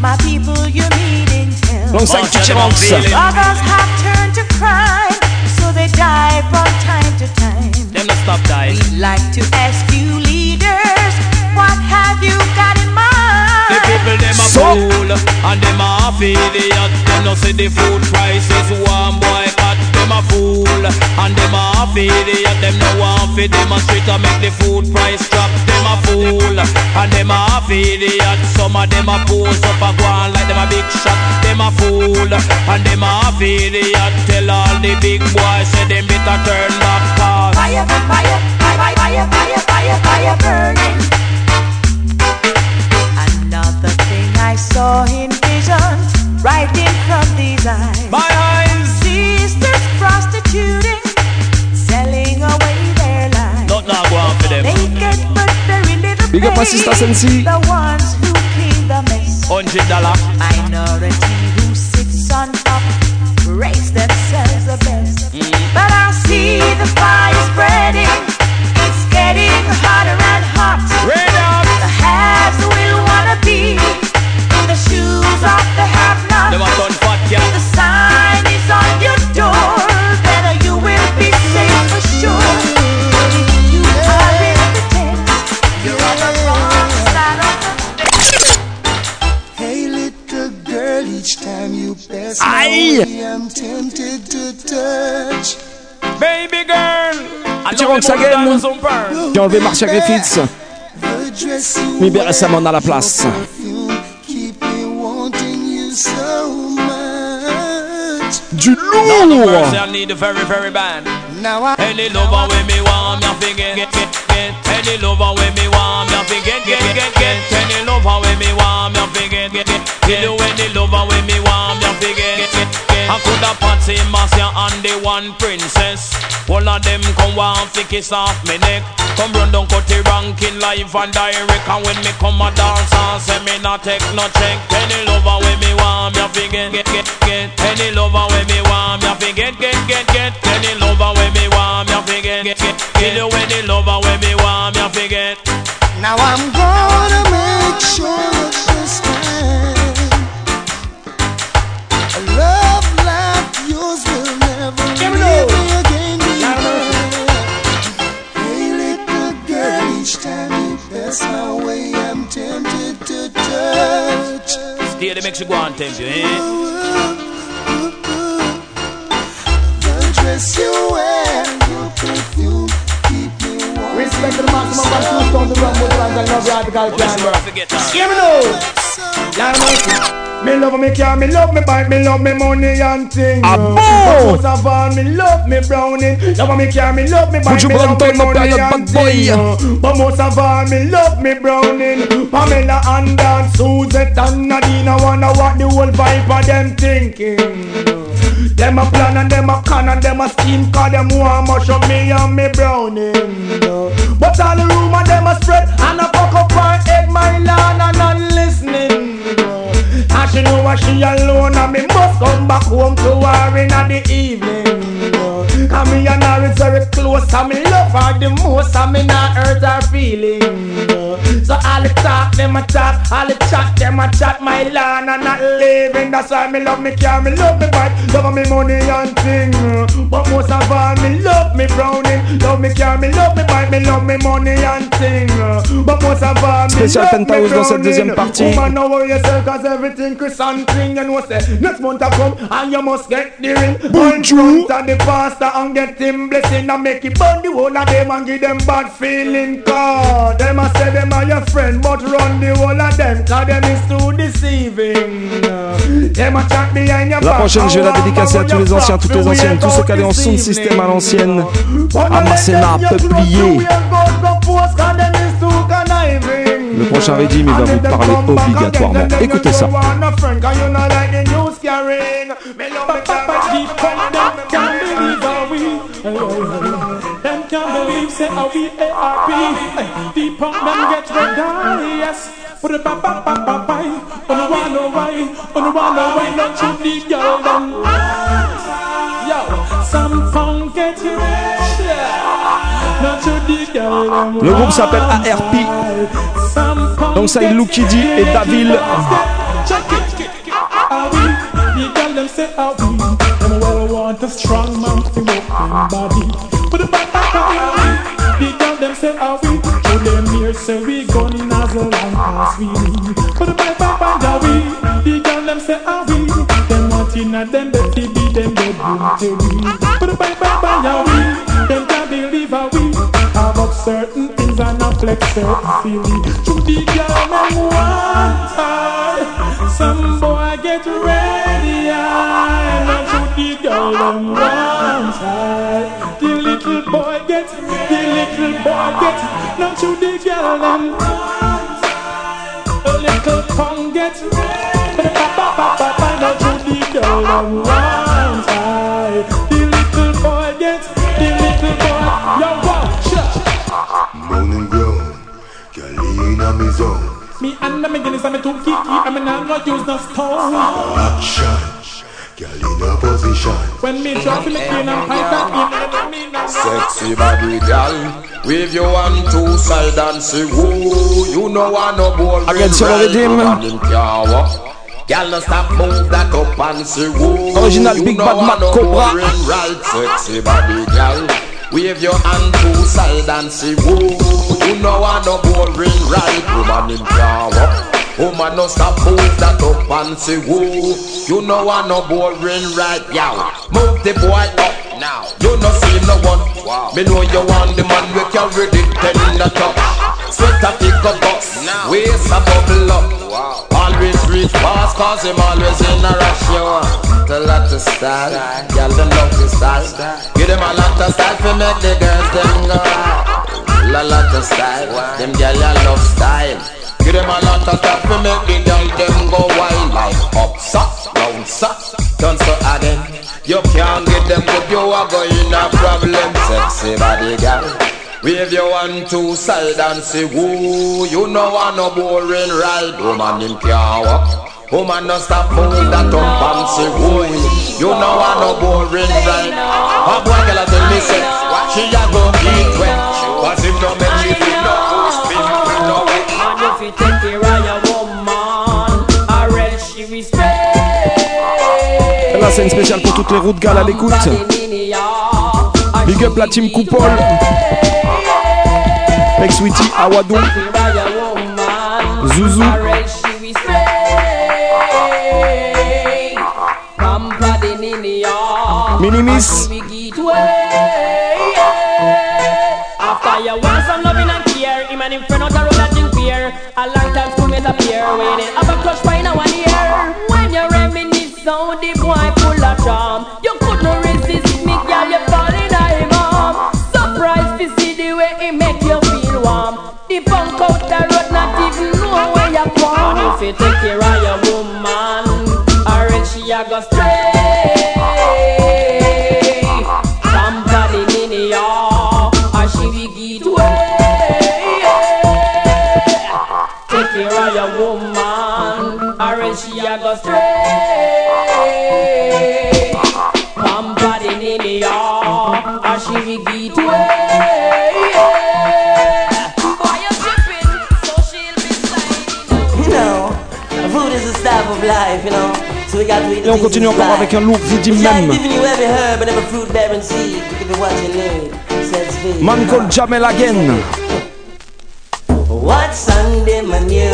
my people you meet in town. alongside Teacher oh, Ranks. Others have turned to crime, so they die from time to time. Them not stop dying. We'd like to ask you leaders, what have you got in mind? The people them a fool and them a half idiot. Them no see the food prices one boy cut. Them a fool and them a half idiot. Them no want fi demonstrate to make the food price drop. Them a fool and them a half idiot. Some of them a pose up a go on like them a big shot. Them a fool and them a half idiot. Tell all the big boys say them better turn back cause Fire, fire, fire, fire, fire, fire, fire, fire burning. Another thing I saw in visions, right in front these eyes. My eyes. Big up my sister Sensi. The ones who clean the mess. Hundred dollar. Minority who sits on top, raise themselves the best. Mm. But I see the fire spreading. It's getting hotter and hot. Red up. The haves will wanna be in the shoes of the have-nots. Them a turn fat cat. Aïe Baby girl Petit Ronx Again qui a enlevé Marcia Griffiths. Mibé récemment dans la place. Du lourd! Now I... get, get, get. Any lover with me want me, I forget, get, get, get. Any lover with me want me, I forget, get, get, get. You any lover with me want me, I forget, get, get, get. I could have Patsy, Marcia, and the one princess. All of them come want to kiss off me neck. Come run down cut the ranking live and direct And when me come a dance and say me not take no check. Any lover with me want me a forget get get get Any lover with me want me a forget get get get Any lover with me want me a forget get get you any lover with me want me a forget Now I'm gonna make car, me love me bike, me love me money and thing. But bon? most of me love me browning. Love me car, me love me bike, me love me money and thing. But most of all, me love me browning. Pamela and Dan, Suzette and Nadine, I wanna what the whole vibe of them thinking. Them a plan and them a con and them a scheme Cause them want mash up me and me browning But all the And she alone and me must come back home to her in the evening. Cause me and her is very close and me love her the most And me not hurt her feeling So all the talk them a talk. All the chat them a chat. My land and not living. That's why me love me car, me love me bike Love me money and thing. But most of all me love me browning. Love me car, me love me bike Me love me money and thing. But most of all me Spécial Penthouse dans cette deuxième partie. Woman know yourself cause everything Chris and thing You know say next month I come and you must get the ring. Front of the pastor and get him blessing. And make it burn the whole of them and give them bad feeling. Cause them a say them are your friend But run the whole of them cause them is too deceiving Them a chat behind your La prochaine, je vais la dédicacer à tous les anciens, toutes les anciennes, tous ceux qui allaient en sound system à l'ancienne, à Marcena, Peuplier. Le prochain Redim, il va vous parler obligatoirement. Écoutez ça. A P. Yes. Put a ba ba the your Le groupe s'appelle ARP. Donc ça est et Davil. Them say are we? To? Show them here say we gun in as long as we. But the back back are we? The girl them say are we? Them want in a them betty be them bedroom till we. But the back back are we? Them can't believe are we? Have up certain things and a flex certain feeling. To the girl them want. Some boy get ready, and not to the girl them want get, not to the girl them want. A little punk get, ba ba ba ba ba, not to the girl them want her. The little boy get, the little boy, yo watch. Moan and girl in me zone. Me and the beginnings, I'm too kiki, I'm not use no stone. Action, girl in a position. When me drop in the cane and pipe that in, me Sexy body gal, wave your one two side and say woo. You know I no ball Again, sur le rythme. Gal, no stop move that up and say woo. Original You Big know Bad I Mac no Cobra. boring Right, sexy body gal. Wave your hand two side and say woo. You know I no boring right, woman in power. Woman no stop move that up and say woo. You know I no boring right, yow. Move the boy up now. You no see no one Me know you want the man we carry the tender touch. Sweat a pick up bus, waist a bubble up. Always reach fast cause him always in a rush. You want a lot of style, y'all them love the style. Give them a lot of style for make the girls them go. La lot of style, them ya love style. Give them a lot of stuff to make the girl them go wild like up, sock, round, sock, turn so again. You can't get them good, you are going a problem. Sexy body girl, wave your one two side and say woo. You know I no boring ride, woman him can't walk. Woman no stop move that up and say woo. You know I no boring ride. A boy girl tell me say c'est une spéciale pour toutes les routes gales à l'écoute. Big up la team Coupole. Ex Sweetie Awadon. Zouzou. Minimis. A long on the boy full of charm, you could not resist me, girl, you fall in him arm. Surprised to see the way he make you feel warm. The punk out the road, not even know where you're from. If you take care of your woman, or else she a go stray. Somebody in your or she will get away. Take care of your woman, or else she a go stray. Et on continue encore avec un look dit même. Man called Jamel again. What Sunday menu?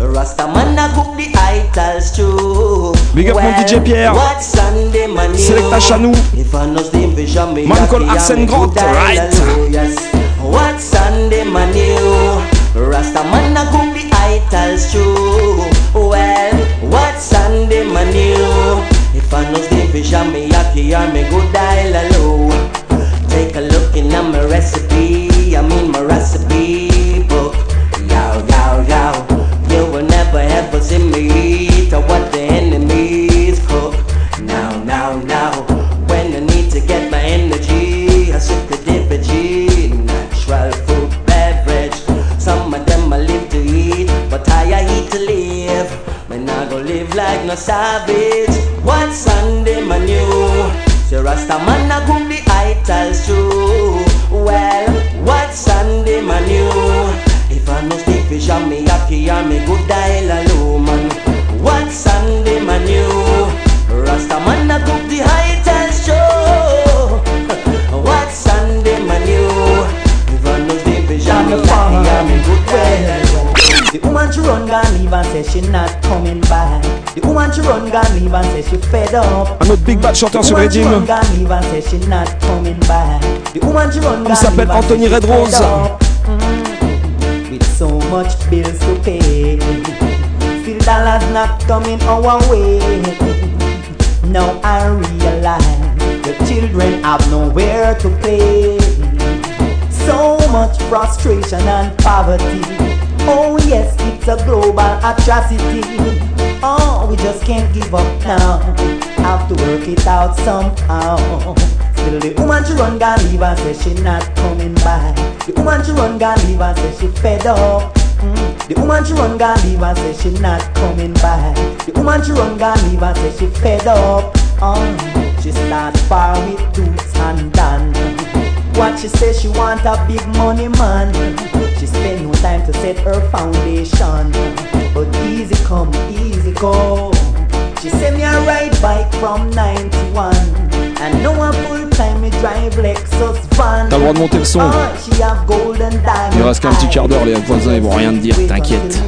Rastaman a cook the idols too. Big up mon DJ Pierre. What Sunday menu? Selecta Chanou. Man called Arsène Grant. Right. What Sunday menu? Rastaman a cook the idols too. Man you? If I no fish on me, lucky I'm me good dial low. Take a look in my recipe. I mean my recipe Un autre big bad chanteur sur Redim. Il s'appelle Anthony Red Rose. up. Mm. With so much bills to pay, still dollars not coming our way. Now I realize the children have nowhere to play. So much frustration and poverty. Oh yes, it's a global atrocity. Oh, we just can't give up now. Have to work it out somehow. Still the woman she run gone leave and say she not coming back. The woman she run gone leave and say she fed up. Mm. The woman she run gone leave and say she not coming back. The woman she run gone leave and say she fed up. Oh, she start far with boots and done. What she say she want a big money man. She spend no time to set her foundation. But easy come, easy go. She send me a ride bike from 91. And now I'm full time me drive Lexus van. T'as le droit de monter le son. Ah, she have golden diamond Il reste qu'un petit quart d'heure, les voisins ils vont rien te dire, t'inquiète.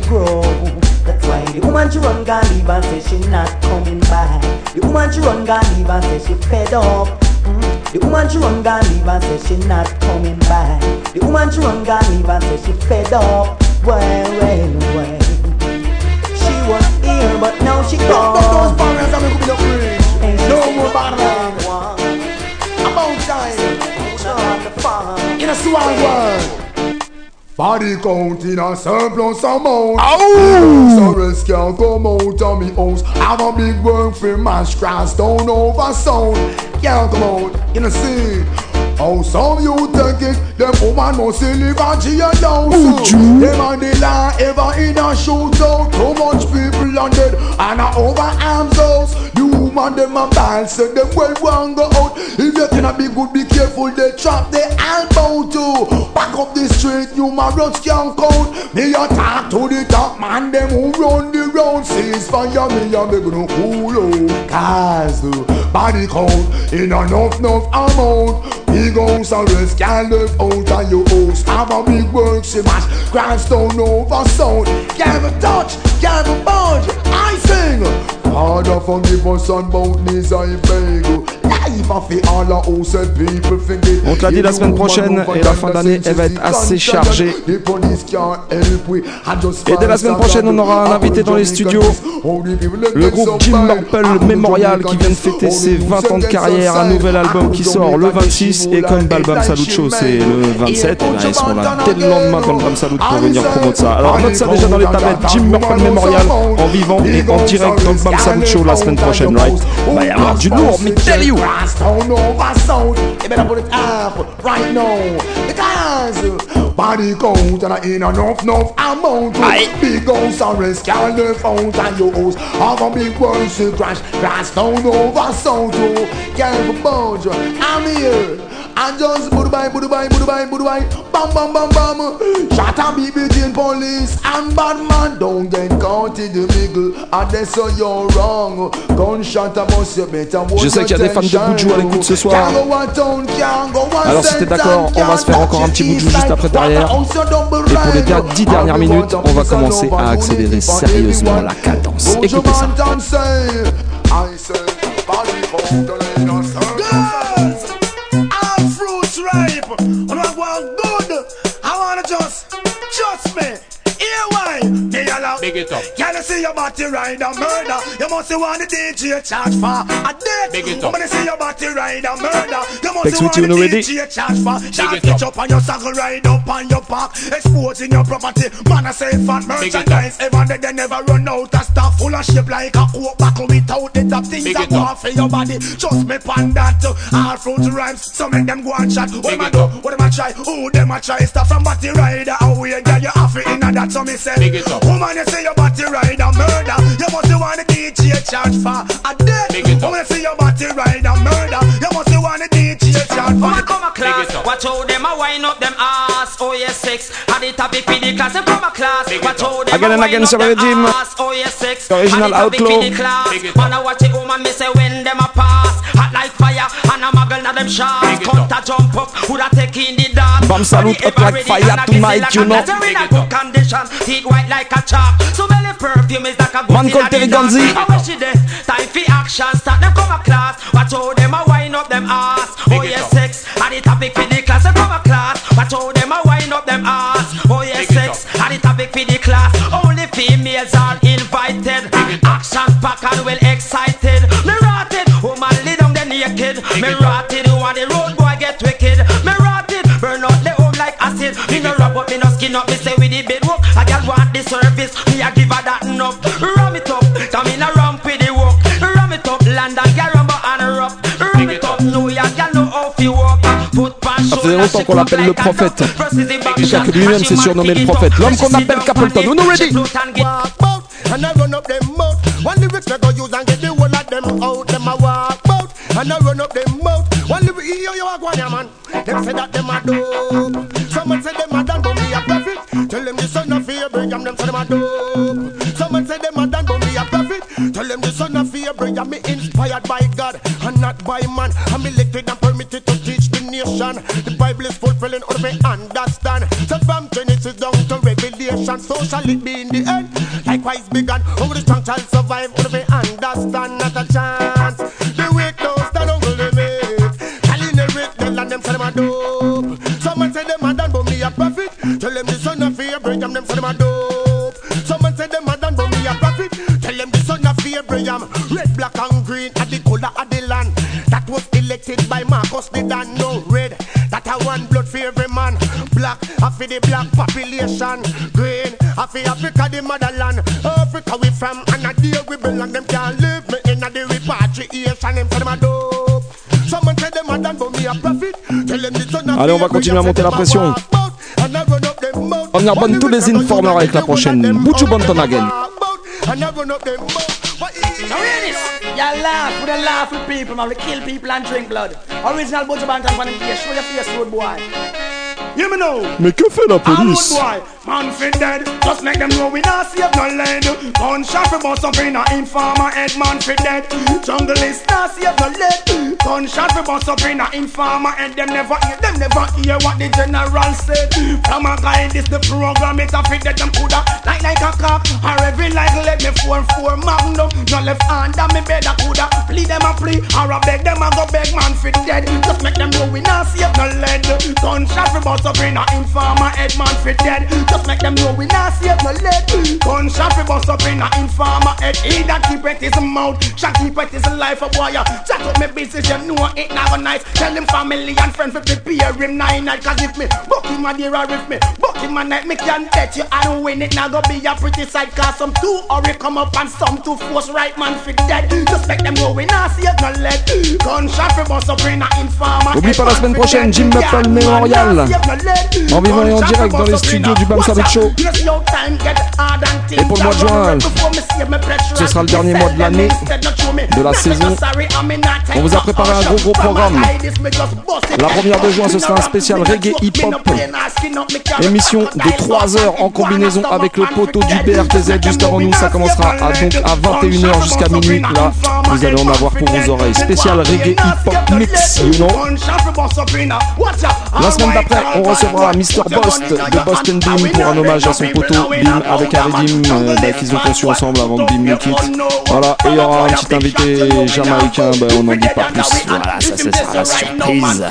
That's why the woman she run gone leave and say she not coming back. The woman she run gone leave and say she fed up. The woman she run gone leave and say she not coming back. The woman she run gone leave and say she fed up. Well, well, well. She was here, but now she gone. Those barriers are making me look rich. And she No say more she barriers. want About time. on the farm. In a swag world. Body count in a surplus amount. Ow! So rest can't come out of me house. Have a big work for mash cross down over sound. Can't come out, you know see. How some you take it, them woman must live a jail now. So, them and the law ever in a shootout. Too much people on dead and a over arms house. The woman them a ball, say them well want go out. If you cannot be good, be careful. They trap they all bound to. Back up the street, you my roads can't count. Me a talk to the top man, them who run the road. Cease fire, me a beg no cool out. Cause the body count in enough, enough amount. Big house arrest, can't live out of your house. Have a big work, she mash, grindstone over sound. Can't even touch, can't even budge. I sing. Father, forgive us on both knees, I beg. On te l'a dit la semaine prochaine et la fin d'année, elle va être assez chargée. Et dès la semaine prochaine, on aura un invité dans les studios. Le groupe Jim Marple Memorial qui vient de fêter ses 20 ans de carrière. Un nouvel album qui sort le 26. Et comme Balbam Salut Show, c'est le 27. Et ils seront là dès le lendemain dans le Bam Salut pour venir promouvoir ça. Alors note ça déjà dans les tablettes. Jim Marple Memorial en vivant et en direct dans le Bam Salut Show la semaine prochaine, right? Va y avoir du lourd, mais tell you Don't know my sound. You better put it up right now. Because body count and I in enough, enough amount. Big house arrest can't live out of your house. Have a big world to crash, crash down over sound can't be bound. I'm here. And just goodbye, goodbye, goodbye, goodbye. Bam, bam, bam, bam. Shot and be between police and bad man. Don't get caught in the middle. And that's so you're wrong. Gunshot a bust you better. Je sais qu'il y a des fans de Boudjou à l'écoute ce soir. Alors si t'es d'accord, on va se faire encore un petit bout de juste après derrière. Et pour les der- dix dernières minutes, on va commencer à accélérer sérieusement la cadence. Écoutez ça. Girls, all Big it up. Can you see your body ride a murder? You must see want the DJ charge for a death. Big it up. When you see your body ride a murder, you must Next want week, you the know ready? DJ charge for. Shot it up. pitch up on your saddle, ride up on your back, exposing your property. Man, I say fat Big it up. merchandise. Ever they, they never run out of stuff full of shape like a coke buckle without the top things Big that it go up. off for your body. Just me pan that. All fruit rhymes, so make them go and chat. What Big them a it do? up. What them a try? Who them a try? Stuff from body rider. How we girl you have it inna that? So me say, Big it up. woman you say your body rider murder. You must want the DJ charge for a death. Big it up. Woman you say your body rider murder. You must want the DJ charge for. Woman come a class, it up. watch how them a wind up them ass. Oh yes, six. At the topic for the class, them come a class. Watch how them Again a and again wind up sur them ass. Oh yes, six. Original At the topic Outlaw. for the class. Big it Man a watch it woman me say when them a pass. Hot like fire and a muggle na them shots. Big it Come to jump up, woulda take in the dance. Bam Salute Body hot like fire ready and a tonight, kissing you know. like a letter in Big a it condition. Teeth white like a chalk. So belly perfume is like a Man called a Terry the I wish she. Time for action, start them come a class. Watch how them a wind up them ass. Oh it yes, up. sex. At the topic for the class, they come a class. Watch how them a wind up them ass. Oh yes, Big it sex. At the topic for the class, only females are invited. Action pack and well excited. Me rotted, woman lay down the naked. Me it up. rotted, want the road boy get wicked. Me rotted, burn out the home like acid. Me no rub up, me no skin up. Me say Want the service. Me a give her that enough. Ram it up, come in a ramp with the work. Ram it up, London, girl rumble and rough. Ram it up, New York, girl know how fi walk. Ça faisait longtemps qu'on l'appelle le prophète. Jusqu'à que lui-même s'est surnommé le prophète. L'homme qu'on appelle Capleton. Uno ready? walk and I run up them mouth. One lyrics they go use and get the whole of them out. Them a walk bout and I run up them mouth. One lyric here you walk one yeah, man. Them say that them a dope. Someone say them Abraham. Them say them a dope. Someone say them a done but me a prophet. Tell them the son of Abraham. Me inspired by God and not by man. I'm elected and permitted to teach the nation. The Bible is fulfilling all we understand. So from Genesis down to Revelation, so shall it be in the end. Likewise begun, only the strong shall survive. For the black population. Green, I for Africa, the motherland. Africa we from, and a day we belong. Them can't live me in a the repatriation. Them for them a dope. Someone tell them I done but me a profit. Tell them the son of Allez, on va continuer à monter la pression. On y rebonne tous les informeurs avec la prochaine. Buchu Now hear this? Y'all laugh with a laugh with people, man. We kill people and drink blood. Original Butcher Bantam from the place. Show your face, road boy. Hear me now. Mais que fait la police man fit dead. Just make them know we not save no lead. Gunshot for bust up in a informer head, man fit dead. Jungle is not save no lead. Gunshot for bust up in a informer head. Them never hear, them never hear what the general said. From a guy this the program, it a fit that them coulda like like a cock or every like let me four four magnum. No left hand on me bed a coulda plead them a plea or a beg them a go beg man fit dead. Just make them know we not save no lead. Gunshot for bust up in a informer head, man fit dead. Just make them know we not save no lead. Gunshot for bust up in a informer head. He that keep it his mouth, shall keep it his life a boy. Chat up me business, you know it not go nice. Tell him family and friends for prepare him nine night. Cause if me book him a dear or if me book him a night, me can bet you I don't win it. Now go be a pretty sight. Cause some two hurry come up and some two force right man fit dead. Just make them know we not save no lead. Gunshot for bust up in a informer N'oublie pas la semaine prochaine, Jim Murple Mémorial. En vivant et en direct dans les studios du Bam Show. Et pour le mois de juin, ce sera le dernier mois de l'année, de la saison. On vous a préparé un gros gros programme. La première de juin, ce sera un spécial reggae hip-hop. Émission de 3 heures en combinaison avec le poteau du BRTZ juste avant nous. Ça commencera à, donc à 21h jusqu'à minuit. Là, vous allez en avoir pour vos oreilles. Spécial reggae hip-hop mix, you know. La semaine d'après, on recevra Mr. Bost de Boston Beam pour un hommage à son poteau Beam avec un redeem euh, bah, qu'ils ont conçu ensemble avant que Beam le quitte. Voilà, et il y aura un petit invité jamaïcain, bah, on n'en dit pas plus. Voilà, ça ce sera la surprise.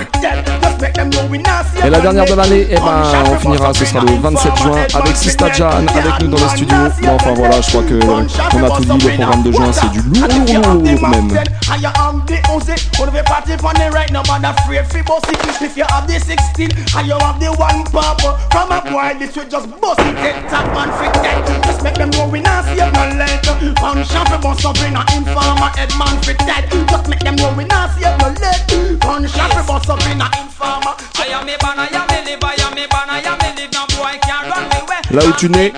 Et la dernière de l'année, eh ben, on finira, ce sera le 27 juin avec Sista Jan avec nous dans les studios. Bon, enfin voilà, je crois que on a tout dit. Le programme de juin, c'est du lourd, lourd, lourd, lourd même. And you have the Uzi, one of the party funny right now, man afraid fi bust it. If you have the 16, and you have the one pop, from a boy this will just bust it. Fit dead. Just make them know we not save no lead. Gunshot fi bust up in a informer head man fit dead. Just make them know we not save no lead. Gunshot fi bust up in a informer. I am a banner, I am a live, I am a banner, I am a live. No boy can't run me way. Là où tu nais,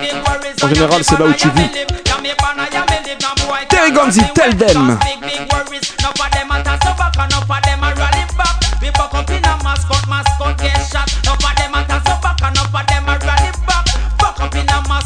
en général, c'est là où tu vis. Terry Gonzi, tell them. Big, big worries. None of them a toss up back, and none of them a rally back. We buck up in a mascot, mascot get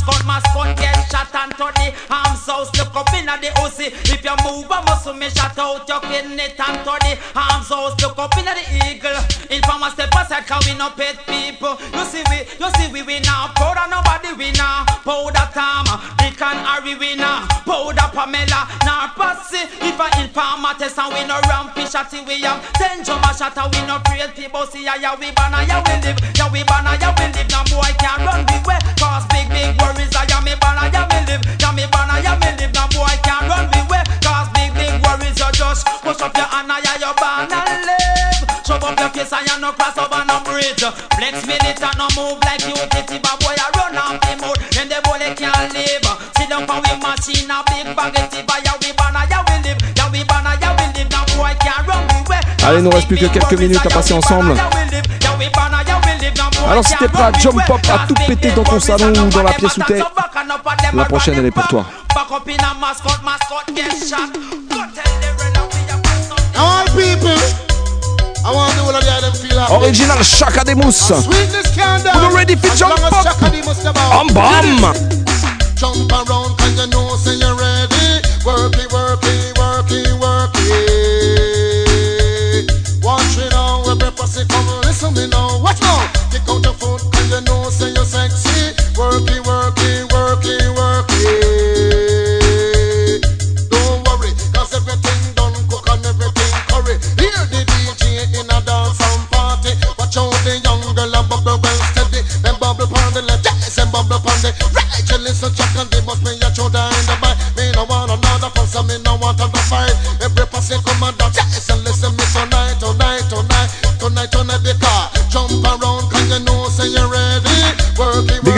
a mascot, mascot get shot. And to the arms house, look up in the OC. If you move a muscle, me shut out your kidney. And to the arms house, look up in the eagle. Informer step aside, cause we no pet people. You see we, you see we, we now of nobody we now. Powder Tom, Dick and Harry we now. Powder Pamela, now pussy. If a informer test and we no rampy shotty we have. Ten jumper shatter we no create people see ya, ya we banner, ya we live. Ya we banner, ya we live. No boy can't run we way. Cause big, big worries are ya me banner, ya me live. Ya me banner, ya me live. No boy can't run we way. Cause big, big worries you just push up your hand, ya your banner live. Shove up your face and you no cross over no bridge. Flex minute and no move like you titty, but boy I run off the mode. Then the bullet can't live. Sit down for we machine a big baguette, but ya we banner, ya we live. Ya we banner, ya we live. No boy can't run we way. Allez, il nous reste plus que quelques minutes à passer ensemble. Alors si t'es prêt à jump up, à tout péter dans ton salon ou dans la pièce où t'es, la prochaine elle est pour toi. Original Shaka de Mousse. We're ready for jump up. I'm bomb. Jump around cause you know say you're ready. Working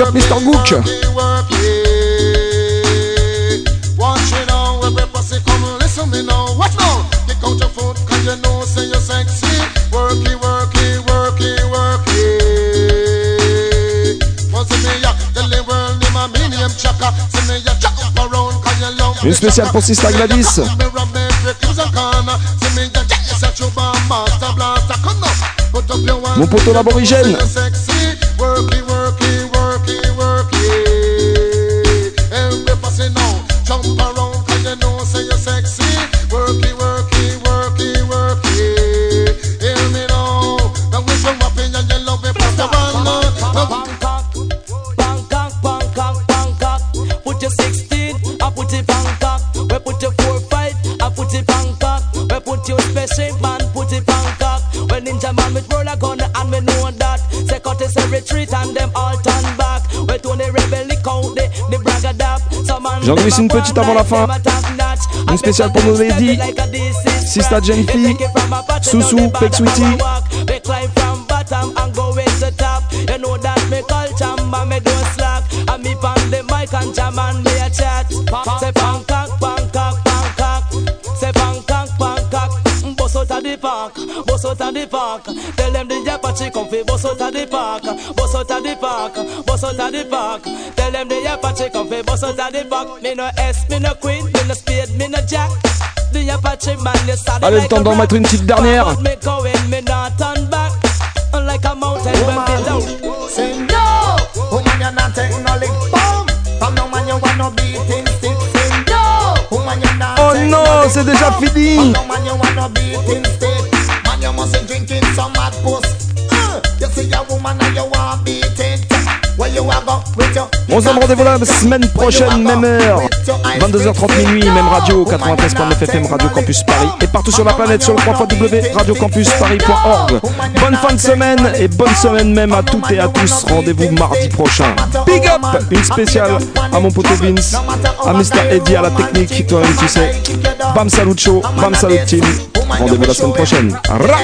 Big up Mr. Gook. Une spéciale pour Sister Gladys. Mon poteau l'aborigène. J'en glisse une petite avant la fin. Une spéciale pour nos ladies. Sista Genfi, Susu, Peg Sweetie. Park, bust out of the park. Tell them the Apache come fi bust out of the park, bust out of the park, bust out of the park. Tell them the Apache come fi bust out of the park. Me no S, me no Queen, me no Spade, me no Jack. The Apache man, you sad Allez, le like temps a d'en rock. mettre une petite dernière. But me going, me not turn back. Like a mountain when me down. Say no, woman you're not taking no lick bomb. From no man you want no beating stick. Say no, woman you're not Oh non, c'est déjà fini. On se donne rendez-vous la semaine prochaine, même heure. 22h30 minuit, même radio, 93.9 FM, Radio Campus Paris. Et partout sur la planète sur le 3 radiocampusparis.org. Bonne fin de semaine et bonne semaine même à toutes et à tous. Rendez-vous mardi prochain. Big up Une spéciale à mon pote Vince, à Mr. Eddie à la technique, toi-même tu sais. Bam Salut Show, Bam Salut Team. Rendez-vous la semaine prochaine. Ra